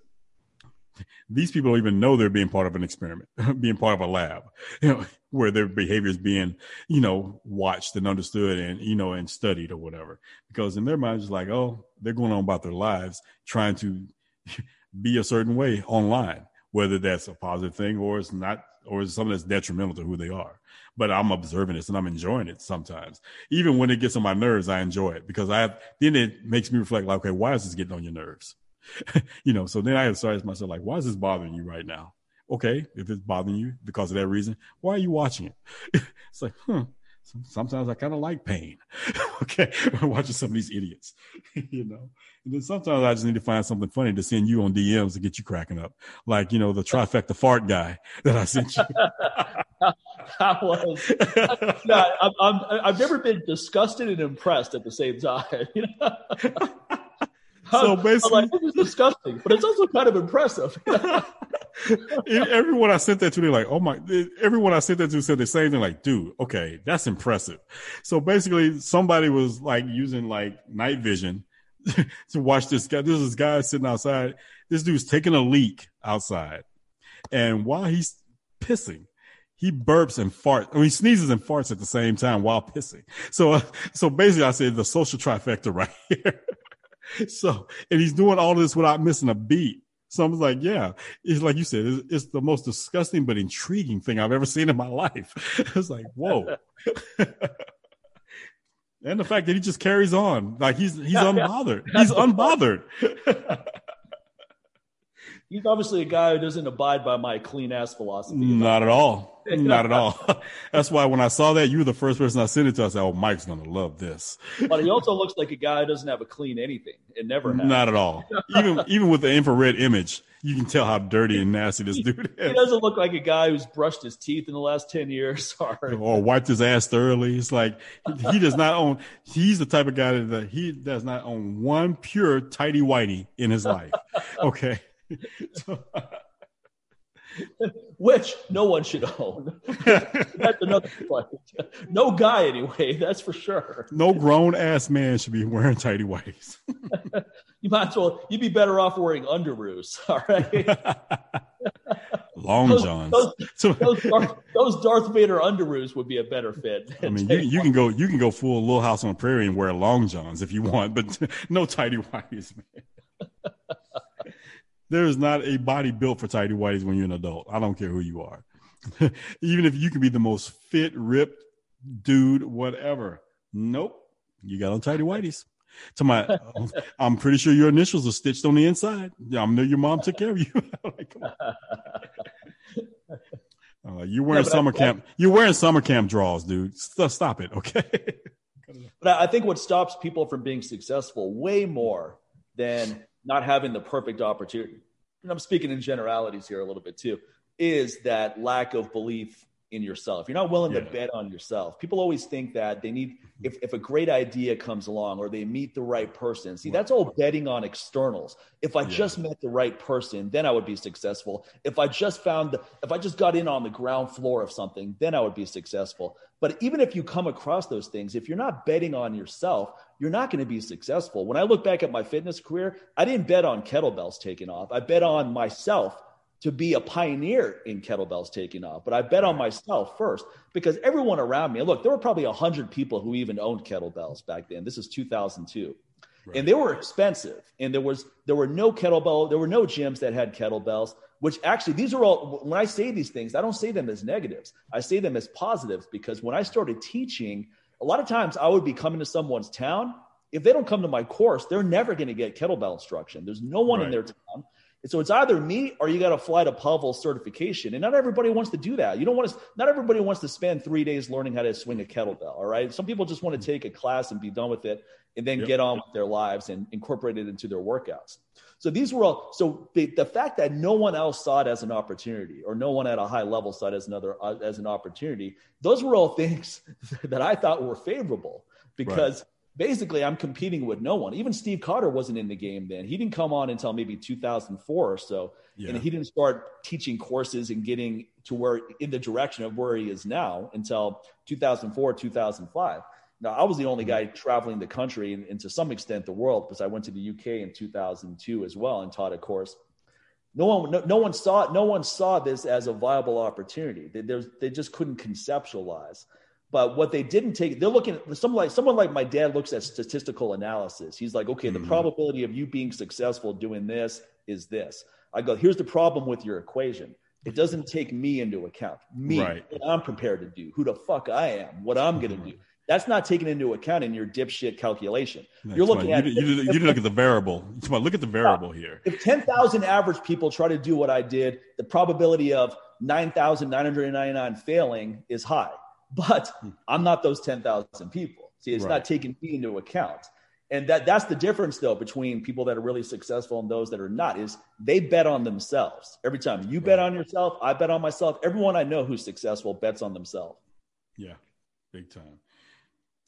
These people don't even know they're being part of an experiment, being part of a lab, you know, where their behavior is being, you know, watched and understood and, you know, and studied or whatever. Because in their minds, it's like, oh, they're going on about their lives, trying to be a certain way online, whether that's a positive thing or it's not, or it's something that's detrimental to who they are. But I'm observing this and I'm enjoying it sometimes. Even when it gets on my nerves, I enjoy it because I have, then it makes me reflect like, okay, why is this getting on your nerves? you know, so then I have to ask myself, like, why is this bothering you right now? Okay, if it's bothering you because of that reason, why are you watching it? it's like, hmm, sometimes I kind of like pain. okay, watching some of these idiots, you know. And then sometimes I just need to find something funny to send you on DMs to get you cracking up, like you know the trifecta fart guy that I sent you. that was. I'm, I'm, I've never been disgusted and impressed at the same time. You know? So basically, like, this is disgusting, but it's also kind of impressive. everyone I sent that to, they're like, "Oh my!" Everyone I sent that to said the same thing, like, "Dude, okay, that's impressive." So basically, somebody was like using like night vision to watch this guy. This guy sitting outside. This dude's taking a leak outside, and while he's pissing, he burps and farts. I mean, he sneezes and farts at the same time while pissing. So, uh, so basically, I said the social trifecta right here. so, and he's doing all this without missing a beat. So I was like, yeah, it's like you said, it's, it's the most disgusting but intriguing thing I've ever seen in my life. it's like, whoa. and the fact that he just carries on like he's he's yeah, unbothered. Yeah. He's unbothered he's obviously a guy who doesn't abide by my clean ass philosophy. Not at all. Not at all. That's why when I saw that, you were the first person I sent it to. I said, "Oh, Mike's gonna love this." But he also looks like a guy who doesn't have a clean anything. It never has. Not at all. even even with the infrared image, you can tell how dirty and nasty this dude is. He doesn't look like a guy who's brushed his teeth in the last ten years. Sorry. Or wiped his ass thoroughly. It's like he does not own. He's the type of guy that he does not own one pure tidy whitey in his life. Okay. Which no one should own. that's another point. No guy, anyway. That's for sure. No grown ass man should be wearing tidy whities. you might as well. You'd be better off wearing underoos. All right. Long those, johns. Those, those, Darth, those, Darth, Vader underoos would be a better fit. I mean, you, you can go you can go full Little House on the Prairie and wear long johns if you want, but no tidy whities, man there is not a body built for tidy whities when you're an adult. I don't care who you are. Even if you can be the most fit, ripped dude, whatever. Nope. You got on tidy whities. To my, I'm pretty sure your initials are stitched on the inside. Yeah, I know your mom took care of you. like, uh, you're wearing yeah, summer I, camp. You're wearing summer camp draws, dude. Stop it, okay? but I think what stops people from being successful way more than not having the perfect opportunity, and I'm speaking in generalities here a little bit too, is that lack of belief in yourself. You're not willing yeah. to bet on yourself. People always think that they need mm-hmm. if, if a great idea comes along or they meet the right person. See, that's all betting on externals. If I yeah. just met the right person, then I would be successful. If I just found the, if I just got in on the ground floor of something, then I would be successful. But even if you come across those things, if you're not betting on yourself, you're not going to be successful. When I look back at my fitness career, I didn't bet on kettlebells taking off. I bet on myself to be a pioneer in kettlebells taking off. But I bet on myself first because everyone around me, look, there were probably 100 people who even owned kettlebells back then. This is 2002. Right. And they were expensive. And there was there were no kettlebell, there were no gyms that had kettlebells, which actually these are all when I say these things, I don't say them as negatives. I say them as positives because when I started teaching, a lot of times I would be coming to someone's town. If they don't come to my course, they're never going to get kettlebell instruction. There's no one right. in their town. And so it's either me or you got to fly to Pavel certification. And not everybody wants to do that. You don't want to, not everybody wants to spend three days learning how to swing a kettlebell. All right. Some people just want to take a class and be done with it and then yep. get on with their lives and incorporate it into their workouts. So these were all, so the, the fact that no one else saw it as an opportunity or no one at a high level saw it as another, uh, as an opportunity, those were all things that I thought were favorable because right basically I'm competing with no one. Even Steve Cotter wasn't in the game then. He didn't come on until maybe 2004 or so. Yeah. And he didn't start teaching courses and getting to where in the direction of where he is now until 2004, 2005. Now, I was the only mm-hmm. guy traveling the country and, and to some extent the world because I went to the UK in 2002 as well and taught a course. No one, no, no one saw no one saw this as a viable opportunity. They, they just couldn't conceptualize. But what they didn't take, they're looking at someone like someone like my dad looks at statistical analysis. He's like, okay, mm-hmm. the probability of you being successful doing this is this. I go, here's the problem with your equation. It doesn't take me into account. Me, right. what I'm prepared to do, who the fuck I am, what I'm gonna do. That's not taken into account in your dipshit calculation. You're looking at you, you, you, look at the variable. Look at the variable here. If 10,000 average people try to do what I did, the probability of 9,999 failing is high. But hmm. I'm not those 10,000 people. See, it's right. not taking me into account. And that that's the difference though between people that are really successful and those that are not is they bet on themselves. Every time you right. bet on yourself, I bet on myself. Everyone I know who's successful bets on themselves. Yeah. Big time.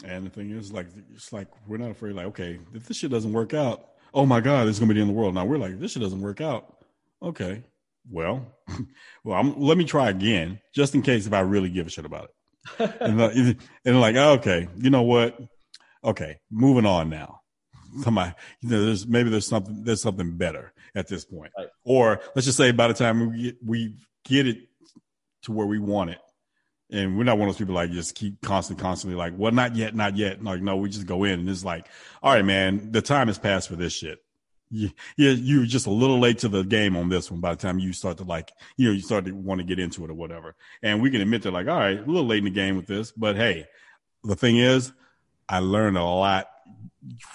And the thing is like it's like we're not afraid like okay, if this shit doesn't work out, oh my god, it's going to be the end of the world. Now we're like this shit doesn't work out. Okay. Well, well, I'm, let me try again just in case if I really give a shit about it and, and like, okay, you know what? Okay, moving on now. Come on, you know, there's maybe there's something there's something better at this point, right. or let's just say by the time we get, we get it to where we want it, and we're not one of those people like just keep constantly, constantly like, well, not yet, not yet. Like, no, we just go in and it's like, all right, man, the time has passed for this shit yeah, you're just a little late to the game on this one by the time you start to like, you know, you start to want to get into it or whatever. And we can admit that, like, all right, a little late in the game with this, but hey, the thing is, I learned a lot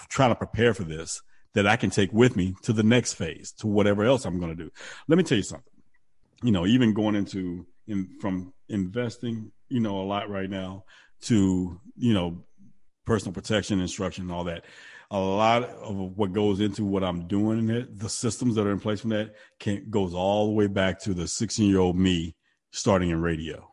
trying to prepare for this that I can take with me to the next phase, to whatever else I'm going to do. Let me tell you something. You know, even going into in from investing, you know, a lot right now to, you know, personal protection instruction and all that a lot of what goes into what I'm doing in it, the systems that are in place from that can goes all the way back to the 16 year old me starting in radio.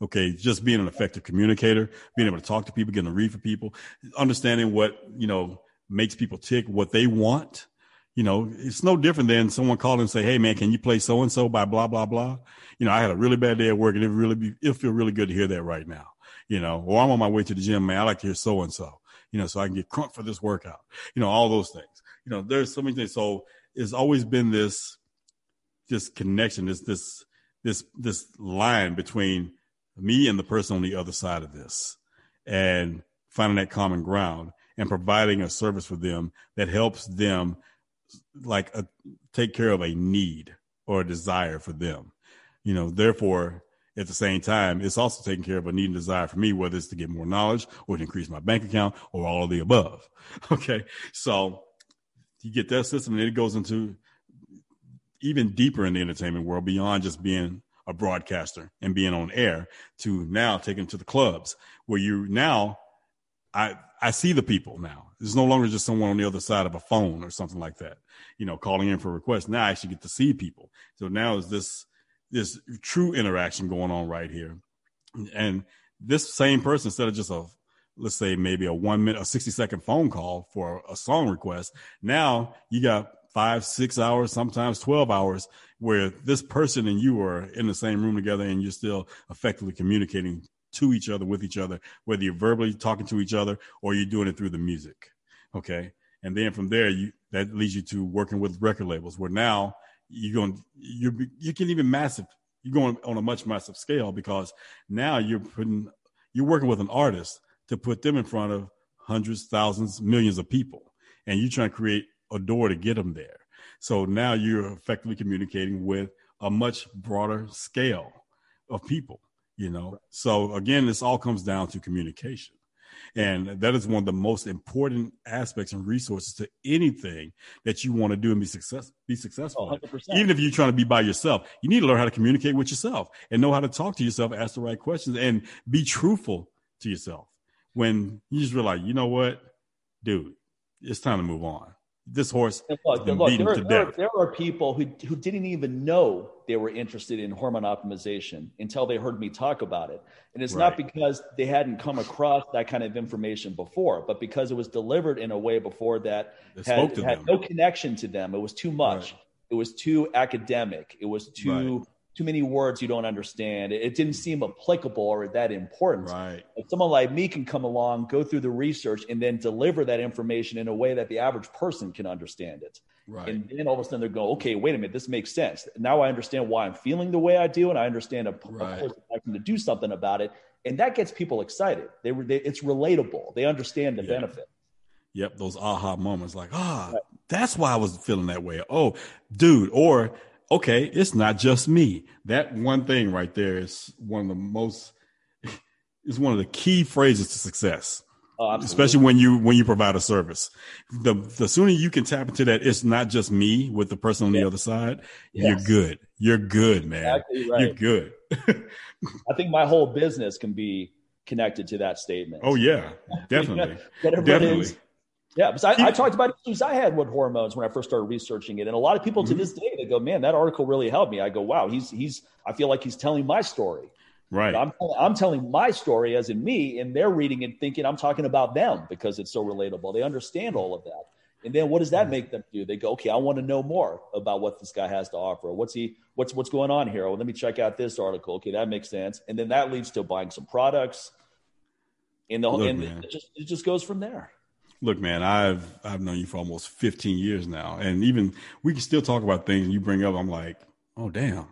Okay, just being an effective communicator, being able to talk to people, getting to read for people, understanding what you know makes people tick, what they want. You know, it's no different than someone calling and say, "Hey, man, can you play so and so by blah blah blah?" You know, I had a really bad day at work, and it really be, it feel really good to hear that right now. You know, or I'm on my way to the gym, man. I like to hear so and so you know, so I can get crunk for this workout, you know, all those things. You know, there's so many things. So it's always been this, this connection, this, this, this, this line between me and the person on the other side of this and finding that common ground and providing a service for them that helps them like a, uh, take care of a need or a desire for them. You know, therefore at the same time, it's also taking care of a need and desire for me, whether it's to get more knowledge or to increase my bank account or all of the above. Okay. So you get that system and it goes into even deeper in the entertainment world beyond just being a broadcaster and being on air to now taking to the clubs where you now I I see the people now. It's no longer just someone on the other side of a phone or something like that, you know, calling in for requests. Now I actually get to see people. So now is this this true interaction going on right here. And this same person, instead of just a, let's say maybe a one minute, a 60 second phone call for a song request, now you got five, six hours, sometimes 12 hours where this person and you are in the same room together and you're still effectively communicating to each other, with each other, whether you're verbally talking to each other or you're doing it through the music. Okay. And then from there, you, that leads you to working with record labels where now you're going you you can even massive you're going on a much massive scale because now you're putting you're working with an artist to put them in front of hundreds thousands millions of people. And you're trying to create a door to get them there. So now you're effectively communicating with a much broader scale of people you know? So again this all comes down to communication and that is one of the most important aspects and resources to anything that you want to do and be success be successful. Oh, Even if you're trying to be by yourself, you need to learn how to communicate with yourself and know how to talk to yourself, ask the right questions, and be truthful to yourself. When you just realize, you know what, dude, it's time to move on. This horse look, look, beaten there, to there, death. There are people who, who didn't even know they were interested in hormone optimization until they heard me talk about it. And it's right. not because they hadn't come across that kind of information before, but because it was delivered in a way before that had, had no connection to them. It was too much. Right. It was too academic. It was too right too many words you don't understand. It, didn't seem applicable or that important. Right. But someone like me can come along, go through the research, and then deliver that information in a way that the average person can understand it. Right. And then all of a sudden they're going, okay, wait a minute, this makes sense. Now I understand why I'm feeling the way I do, and I understand a, right. a course of to do something about it. And that gets people excited. They, they it's relatable. They understand the yeah. benefit. Yep, those aha moments, like, ah, oh, right. that's why I was feeling that way. Oh, dude, or okay, it's not just me. That one thing right there is one of the most is one of the key phrases to success. Oh, especially when you when you provide a service. The the sooner you can tap into that, it's not just me with the person on yeah. the other side. Yes. You're good. You're good, man. Exactly right. You're good. I think my whole business can be connected to that statement. Oh yeah, definitely. definitely. Yeah, because I, I, talked about issues I had with hormones when I first started researching it, and a lot of people to mm-hmm. this day they go, "Man, that article really helped me." I go, "Wow, he's he's." I feel like he's telling my story. Right. I'm I'm telling my story as in me, and they're reading and thinking I'm talking about them because it's so relatable. They understand all of that, and then what does that make them do? They go, "Okay, I want to know more about what this guy has to offer. What's he? What's what's going on here? Well, let me check out this article. Okay, that makes sense." And then that leads to buying some products. And the Look, and it just it just goes from there. Look, man, I've I've known you for almost 15 years now, and even we can still talk about things you bring up. I'm like, oh damn,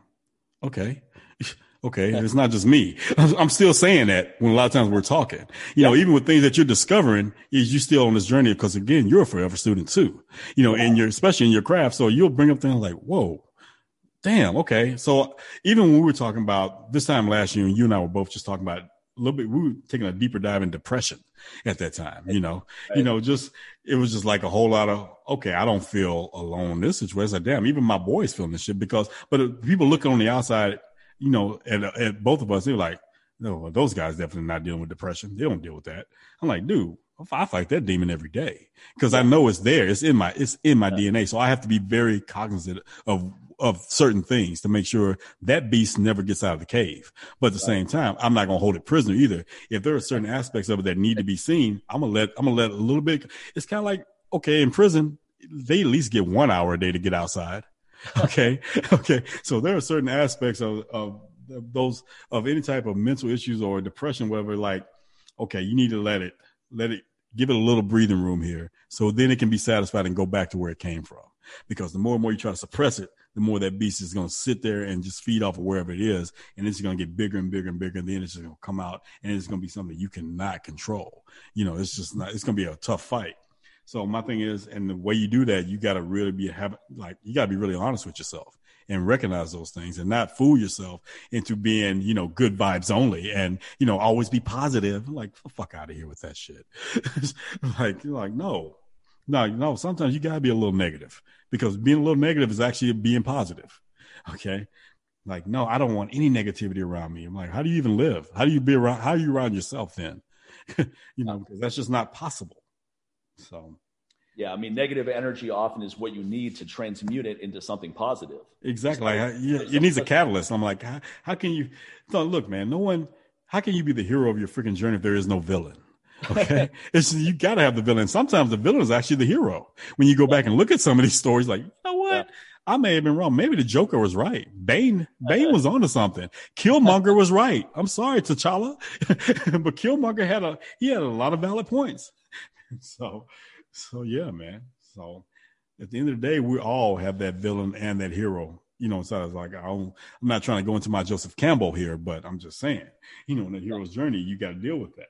okay, okay. it's not just me. I'm still saying that when a lot of times we're talking. You know, even with things that you're discovering, is you still on this journey because again, you're a forever student too. You know, and you're especially in your craft, so you'll bring up things like, whoa. Damn. Okay. So even when we were talking about this time last year, and you and I were both just talking about little bit we were taking a deeper dive in depression at that time you know right. you know just it was just like a whole lot of okay i don't feel alone in this situation like damn even my boys feeling this shit because but people looking on the outside you know at, at both of us they're like no those guys definitely not dealing with depression they don't deal with that i'm like dude I fight that demon every day because I know it's there. It's in my it's in my yeah. DNA. So I have to be very cognizant of of certain things to make sure that beast never gets out of the cave. But at the right. same time, I'm not gonna hold it prisoner either. If there are certain aspects of it that need to be seen, I'm gonna let I'm gonna let a little bit. It's kind of like okay, in prison, they at least get one hour a day to get outside. Okay, okay. So there are certain aspects of, of those of any type of mental issues or depression, whatever. Like, okay, you need to let it let it give it a little breathing room here, so then it can be satisfied and go back to where it came from. Because the more and more you try to suppress it, the more that beast is going to sit there and just feed off of wherever it is. And it's going to get bigger and bigger and bigger. And then it's just going to come out and it's going to be something you cannot control. You know, it's just not, it's going to be a tough fight. So my thing is, and the way you do that, you got to really be have like, you got to be really honest with yourself and recognize those things and not fool yourself into being, you know, good vibes only and, you know, always be positive. Like, fuck out of here with that shit. like, like, no, no, no, sometimes you gotta be a little negative because being a little negative is actually being positive. Okay. Like, no, I don't want any negativity around me. I'm like, how do you even live? How do you be around? How are you around yourself then? you know, uh-huh. because that's just not possible. So, yeah, I mean, negative energy often is what you need to transmute it into something positive. Exactly. Like, you, it needs a catalyst. I'm like, how, how can you? So look, man, no one. How can you be the hero of your freaking journey if there is no villain? Okay. it's, you got to have the villain. Sometimes the villain is actually the hero. When you go back and look at some of these stories, like, you know what? Yeah. I may have been wrong. Maybe the Joker was right. Bane, Bane was onto something. Killmonger was right. I'm sorry, T'Challa, but Killmonger had a he had a lot of valid points. So, so yeah, man. So at the end of the day, we all have that villain and that hero. You know, so I was like, I am not trying to go into my Joseph Campbell here, but I'm just saying, you know, in the hero's journey, you got to deal with that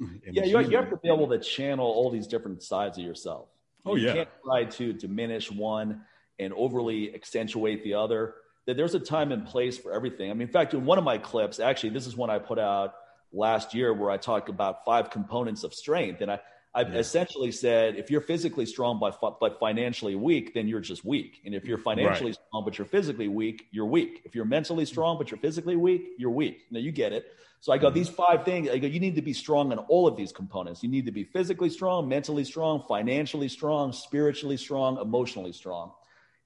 yeah, you, you have to be able to channel all these different sides of yourself. Oh yeah. you yeah. can't try to diminish one and overly accentuate the other. That there's a time and place for everything. I mean, in fact, in one of my clips, actually, this is one I put out last year where I talk about five components of strength, and I I yeah. essentially said, if you're physically strong but but financially weak, then you're just weak. And if you're financially right. strong but you're physically weak, you're weak. If you're mentally strong but you're physically weak, you're weak. Now you get it. So I go, mm-hmm. these five things. I go, you need to be strong in all of these components. You need to be physically strong, mentally strong, financially strong, spiritually strong, emotionally strong.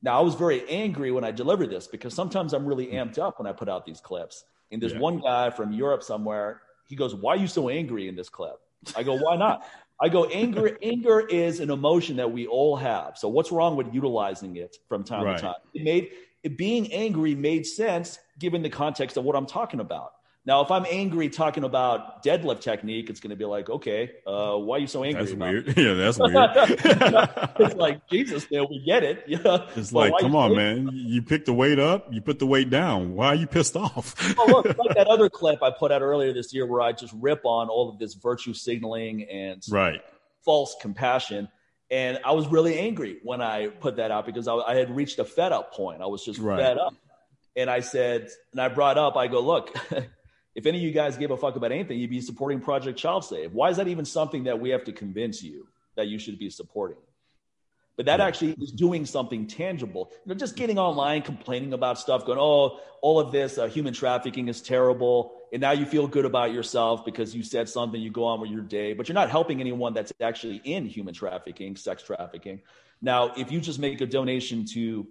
Now I was very angry when I delivered this because sometimes I'm really mm. amped up when I put out these clips. And there's yeah. one guy from Europe somewhere. He goes, "Why are you so angry in this clip?" I go, "Why not?" I go, anger, anger is an emotion that we all have. So what's wrong with utilizing it from time right. to time? It made it, being angry made sense given the context of what I'm talking about. Now, if I'm angry talking about deadlift technique, it's going to be like, okay, uh, why are you so angry? That's weird. It? Yeah, that's weird. it's like Jesus, man, we get it. Yeah, it's but like, come on, man. You pick the weight up, you put the weight down. Why are you pissed off? oh, look, like that other clip I put out earlier this year, where I just rip on all of this virtue signaling and right false compassion. And I was really angry when I put that out because I, I had reached a fed up point. I was just right. fed up. And I said, and I brought up, I go, look. If any of you guys gave a fuck about anything, you'd be supporting Project Child Save. Why is that even something that we have to convince you that you should be supporting? But that actually is doing something tangible. You know, just getting online, complaining about stuff, going, "Oh, all of this uh, human trafficking is terrible," and now you feel good about yourself because you said something. You go on with your day, but you're not helping anyone that's actually in human trafficking, sex trafficking. Now, if you just make a donation to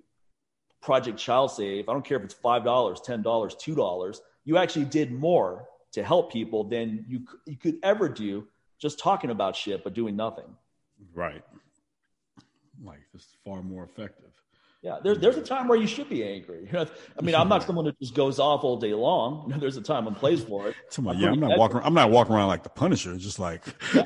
Project Child Save, I don't care if it's five dollars, ten dollars, two dollars you actually did more to help people than you, you could ever do just talking about shit but doing nothing. Right. Like this is far more effective. Yeah, there's there's a time where you should be angry. I mean, I'm not someone who just goes off all day long. There's a time and place for it. I'm yeah, I'm not walking. I'm not walking around like the Punisher, just like yeah.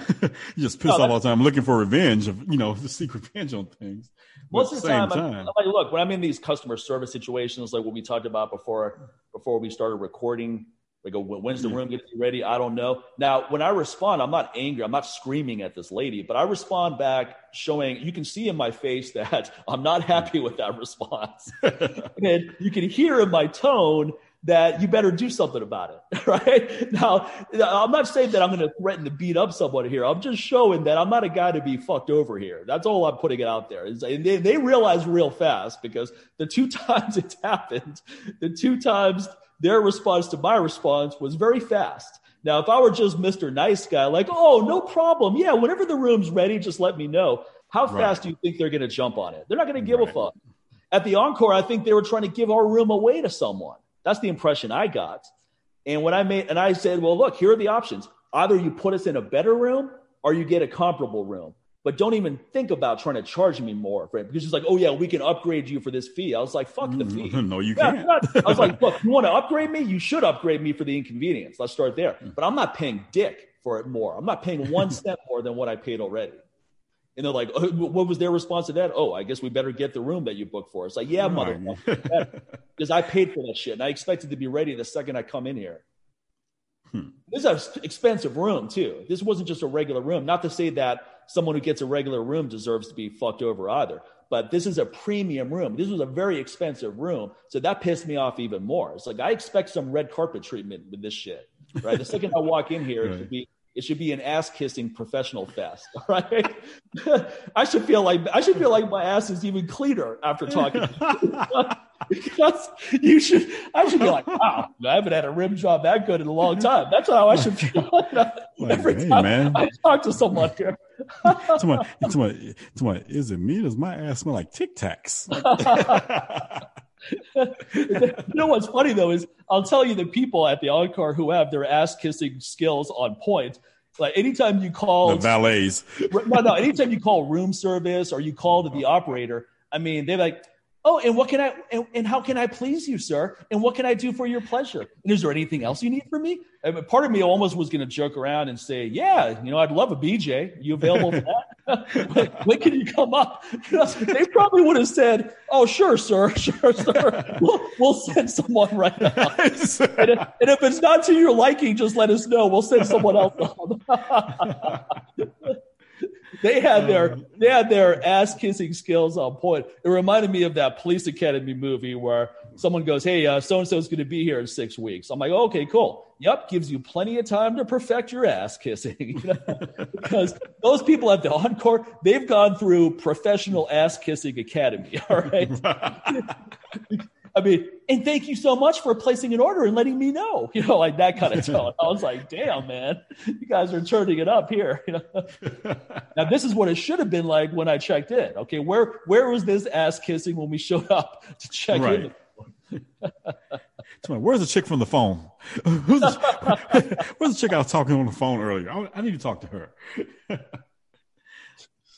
just pissed no, off all the time, looking for revenge of you know the secret revenge on things. Most of the time, time. I'm, like, look, when I'm in these customer service situations, like what we talked about before, before we started recording, they uh, go, when's the room getting ready? I don't know. Now, when I respond, I'm not angry. I'm not screaming at this lady, but I respond back showing you can see in my face that I'm not happy with that response. and you can hear in my tone that you better do something about it, right? Now, I'm not saying that I'm going to threaten to beat up someone here. I'm just showing that I'm not a guy to be fucked over here. That's all I'm putting it out there. And they, they realize real fast because the two times it's happened, the two times their response to my response was very fast. Now, if I were just Mr. Nice Guy, like, oh, no problem. Yeah, whenever the room's ready, just let me know. How right. fast do you think they're going to jump on it? They're not going to give right. a fuck. At the encore, I think they were trying to give our room away to someone. That's the impression I got. And when I made, and I said, well, look, here are the options. Either you put us in a better room or you get a comparable room. But don't even think about trying to charge me more for it because it's like, oh yeah, we can upgrade you for this fee. I was like, fuck the fee. no, you yeah, can't. I was like, look, you want to upgrade me? You should upgrade me for the inconvenience. Let's start there. But I'm not paying dick for it more. I'm not paying one cent more than what I paid already. And they're like, oh, what was their response to that? Oh, I guess we better get the room that you booked for us. Like, yeah, motherfucker. because I paid for that shit and I expected to be ready the second I come in here. Hmm. This is an expensive room, too. This wasn't just a regular room. Not to say that someone who gets a regular room deserves to be fucked over either, but this is a premium room. This was a very expensive room. So that pissed me off even more. It's like, I expect some red carpet treatment with this shit, right? The second I walk in here, right. it should be it should be an ass kissing professional fest. All right. I should feel like I should feel like my ass is even cleaner after talking. because you should I should be like, wow, I haven't had a rim job that good in a long time. That's how I should feel every hey, time man. I talk to someone here. someone, someone, someone, is it me? Does my ass smell like Tic Tacs? you know what's funny though is I'll tell you the people at the Encore who have their ass kissing skills on point. Like anytime you call the valets, no, no, anytime you call room service or you call to the operator, I mean, they're like, Oh, and what can I and, and, how can I please you, sir? And what can I do for your pleasure? And is there anything else you need from me? And part of me almost was going to joke around and say, "Yeah, you know, I'd love a BJ. You available for that? when can you come up?" they probably would have said, "Oh, sure, sir, sure, sir. We'll, we'll send someone right now. and, if, and if it's not to your liking, just let us know. We'll send someone else on." They had their um, they had their ass kissing skills on point. It reminded me of that police academy movie where someone goes, "Hey, so and so is going to be here in six weeks." I'm like, "Okay, cool." Yep, gives you plenty of time to perfect your ass kissing. You know? because those people at the encore, they've gone through professional ass kissing academy. All right. I mean, and thank you so much for placing an order and letting me know. You know, like that kind of tone. I was like, damn, man, you guys are turning it up here. You know? now this is what it should have been like when I checked in. Okay, where where was this ass kissing when we showed up to check right. in? Where's the chick from the phone? Who's the, where's the chick I was talking on the phone earlier? I, I need to talk to her.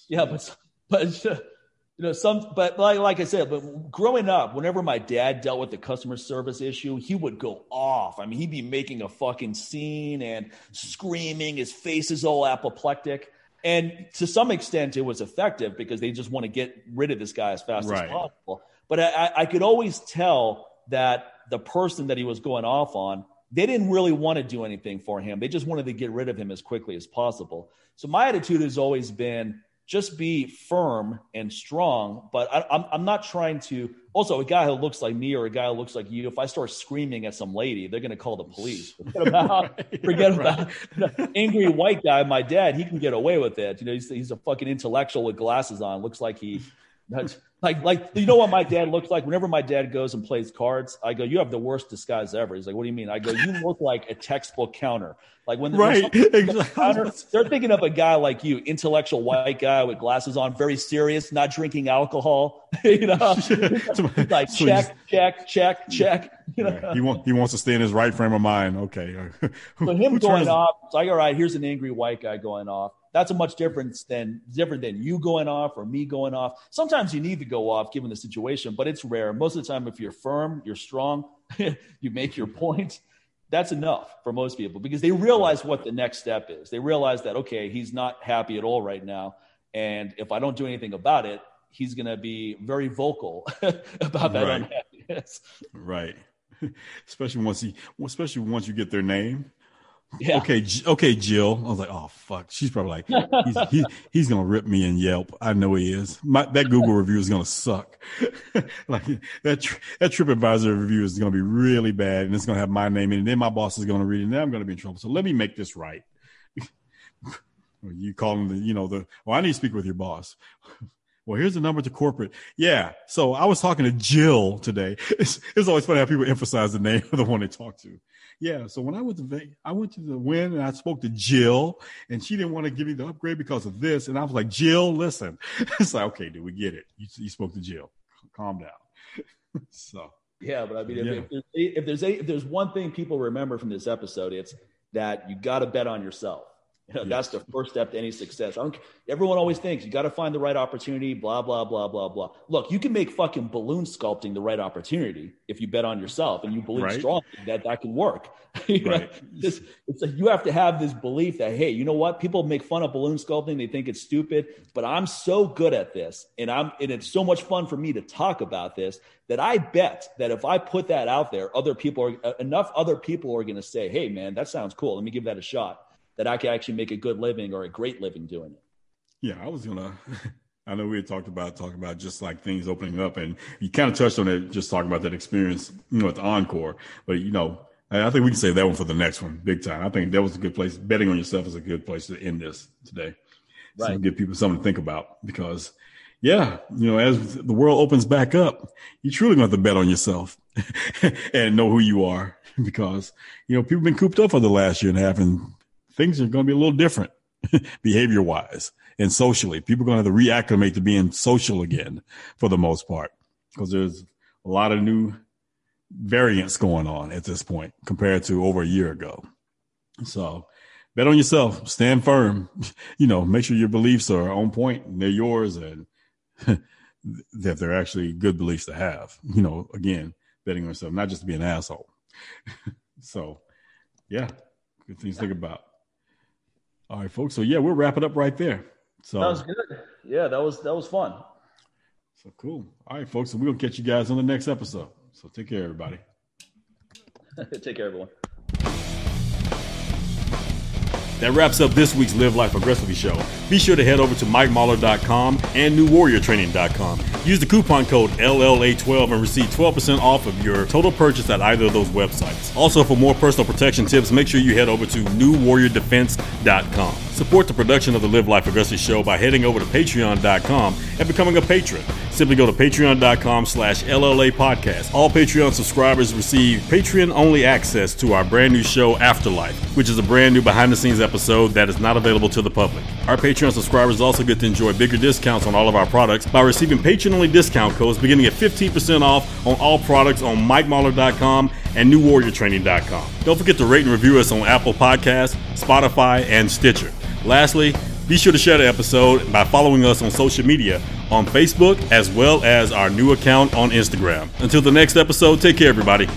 yeah, but but you know some but like like i said but growing up whenever my dad dealt with the customer service issue he would go off. I mean he'd be making a fucking scene and screaming his face is all apoplectic. And to some extent it was effective because they just want to get rid of this guy as fast right. as possible. But I, I could always tell that the person that he was going off on they didn't really want to do anything for him. They just wanted to get rid of him as quickly as possible. So my attitude has always been just be firm and strong. But I, am I'm, I'm not trying to. Also, a guy who looks like me or a guy who looks like you, if I start screaming at some lady, they're going to call the police. Forget about, right, forget right. about angry white guy. My dad, he can get away with it. You know, he's, he's a fucking intellectual with glasses on. Looks like he like, like you know what my dad looks like. Whenever my dad goes and plays cards, I go, "You have the worst disguise ever." He's like, "What do you mean?" I go, "You look like a textbook counter." Like when right, exactly. counter, they're thinking of a guy like you, intellectual white guy with glasses on, very serious, not drinking alcohol. you know, like so check, check, check, check. You know? yeah, he wants he wants to stay in his right frame of mind. Okay, so him going off, it's like, all right, here's an angry white guy going off that's a much difference than different than you going off or me going off. Sometimes you need to go off given the situation, but it's rare. Most of the time, if you're firm, you're strong, you make your point. That's enough for most people because they realize what the next step is. They realize that okay, he's not happy at all right now, and if I don't do anything about it, he's going to be very vocal about that right. unhappiness. Right. Especially once he, especially once you get their name yeah. Okay, okay, Jill. I was like, oh fuck. She's probably like, he's he, he's gonna rip me in Yelp. I know he is. My that Google review is gonna suck. like that that TripAdvisor review is gonna be really bad, and it's gonna have my name in it. And then my boss is gonna read it, and then I'm gonna be in trouble. So let me make this right. you call him the, you know, the. Well, I need to speak with your boss. Well, here's the number to corporate. Yeah. So I was talking to Jill today. It's, it's always funny how people emphasize the name of the one they talk to. Yeah. So when I went to I went to the Wynn and I spoke to Jill, and she didn't want to give me the upgrade because of this. And I was like, Jill, listen. it's like, okay, dude, we get it. You, you spoke to Jill. Calm down. so. Yeah, but I mean, yeah. if, if, there's a, if there's one thing people remember from this episode, it's that you got to bet on yourself. You know, yes. That's the first step to any success. everyone always thinks you got to find the right opportunity, blah, blah, blah, blah, blah. Look, you can make fucking balloon sculpting the right opportunity if you bet on yourself and you believe right. strongly that that can work. you right. this, it's like you have to have this belief that, hey, you know what? People make fun of balloon sculpting. They think it's stupid, but I'm so good at this and I'm, and it's so much fun for me to talk about this that I bet that if I put that out there, other people are, enough other people are going to say, hey, man, that sounds cool. Let me give that a shot that I can actually make a good living or a great living doing it. Yeah, I was gonna. I know we had talked about talking about just like things opening up, and you kind of touched on it, just talking about that experience, you know, at the encore. But you know, I think we can say that one for the next one, big time. I think that was a good place. Betting on yourself is a good place to end this today. Right. So give people something to think about because, yeah, you know, as the world opens back up, you truly going to have to bet on yourself and know who you are because, you know, people have been cooped up for the last year and a half and things are going to be a little different behavior wise and socially. People are going to have to reacclimate to being social again for the most part because there's a lot of new variants going on at this point compared to over a year ago. So bet on yourself, stand firm, you know, make sure your beliefs are on point and they're yours and that they're actually good beliefs to have, you know, again, betting on yourself, not just to be an asshole. so yeah, good things to think about. All right, folks. So yeah, we'll wrap it up right there. So that was good. Yeah, that was that was fun. So cool. All right, folks. So we're gonna catch you guys on the next episode. So take care, everybody. take care, everyone. That wraps up this week's Live Life Aggressively show. Be sure to head over to MikeMahler.com and NewWarriorTraining.com Use the coupon code LLA12 and receive 12% off of your total purchase at either of those websites. Also, for more personal protection tips, make sure you head over to newwarriordefense.com. Support the production of the Live Life Aggressively show by heading over to patreon.com and becoming a patron. Simply go to patreon.com slash LLA podcast. All Patreon subscribers receive Patreon only access to our brand new show Afterlife, which is a brand new behind the scenes episode that is not available to the public. Our Patreon subscribers also get to enjoy bigger discounts on all of our products by receiving Patreon only discount codes beginning at 15% off on all products on MikeMahler.com and NewWarriorTraining.com. Don't forget to rate and review us on Apple Podcasts, Spotify, and Stitcher. Lastly, be sure to share the episode by following us on social media on Facebook as well as our new account on Instagram. Until the next episode, take care, everybody.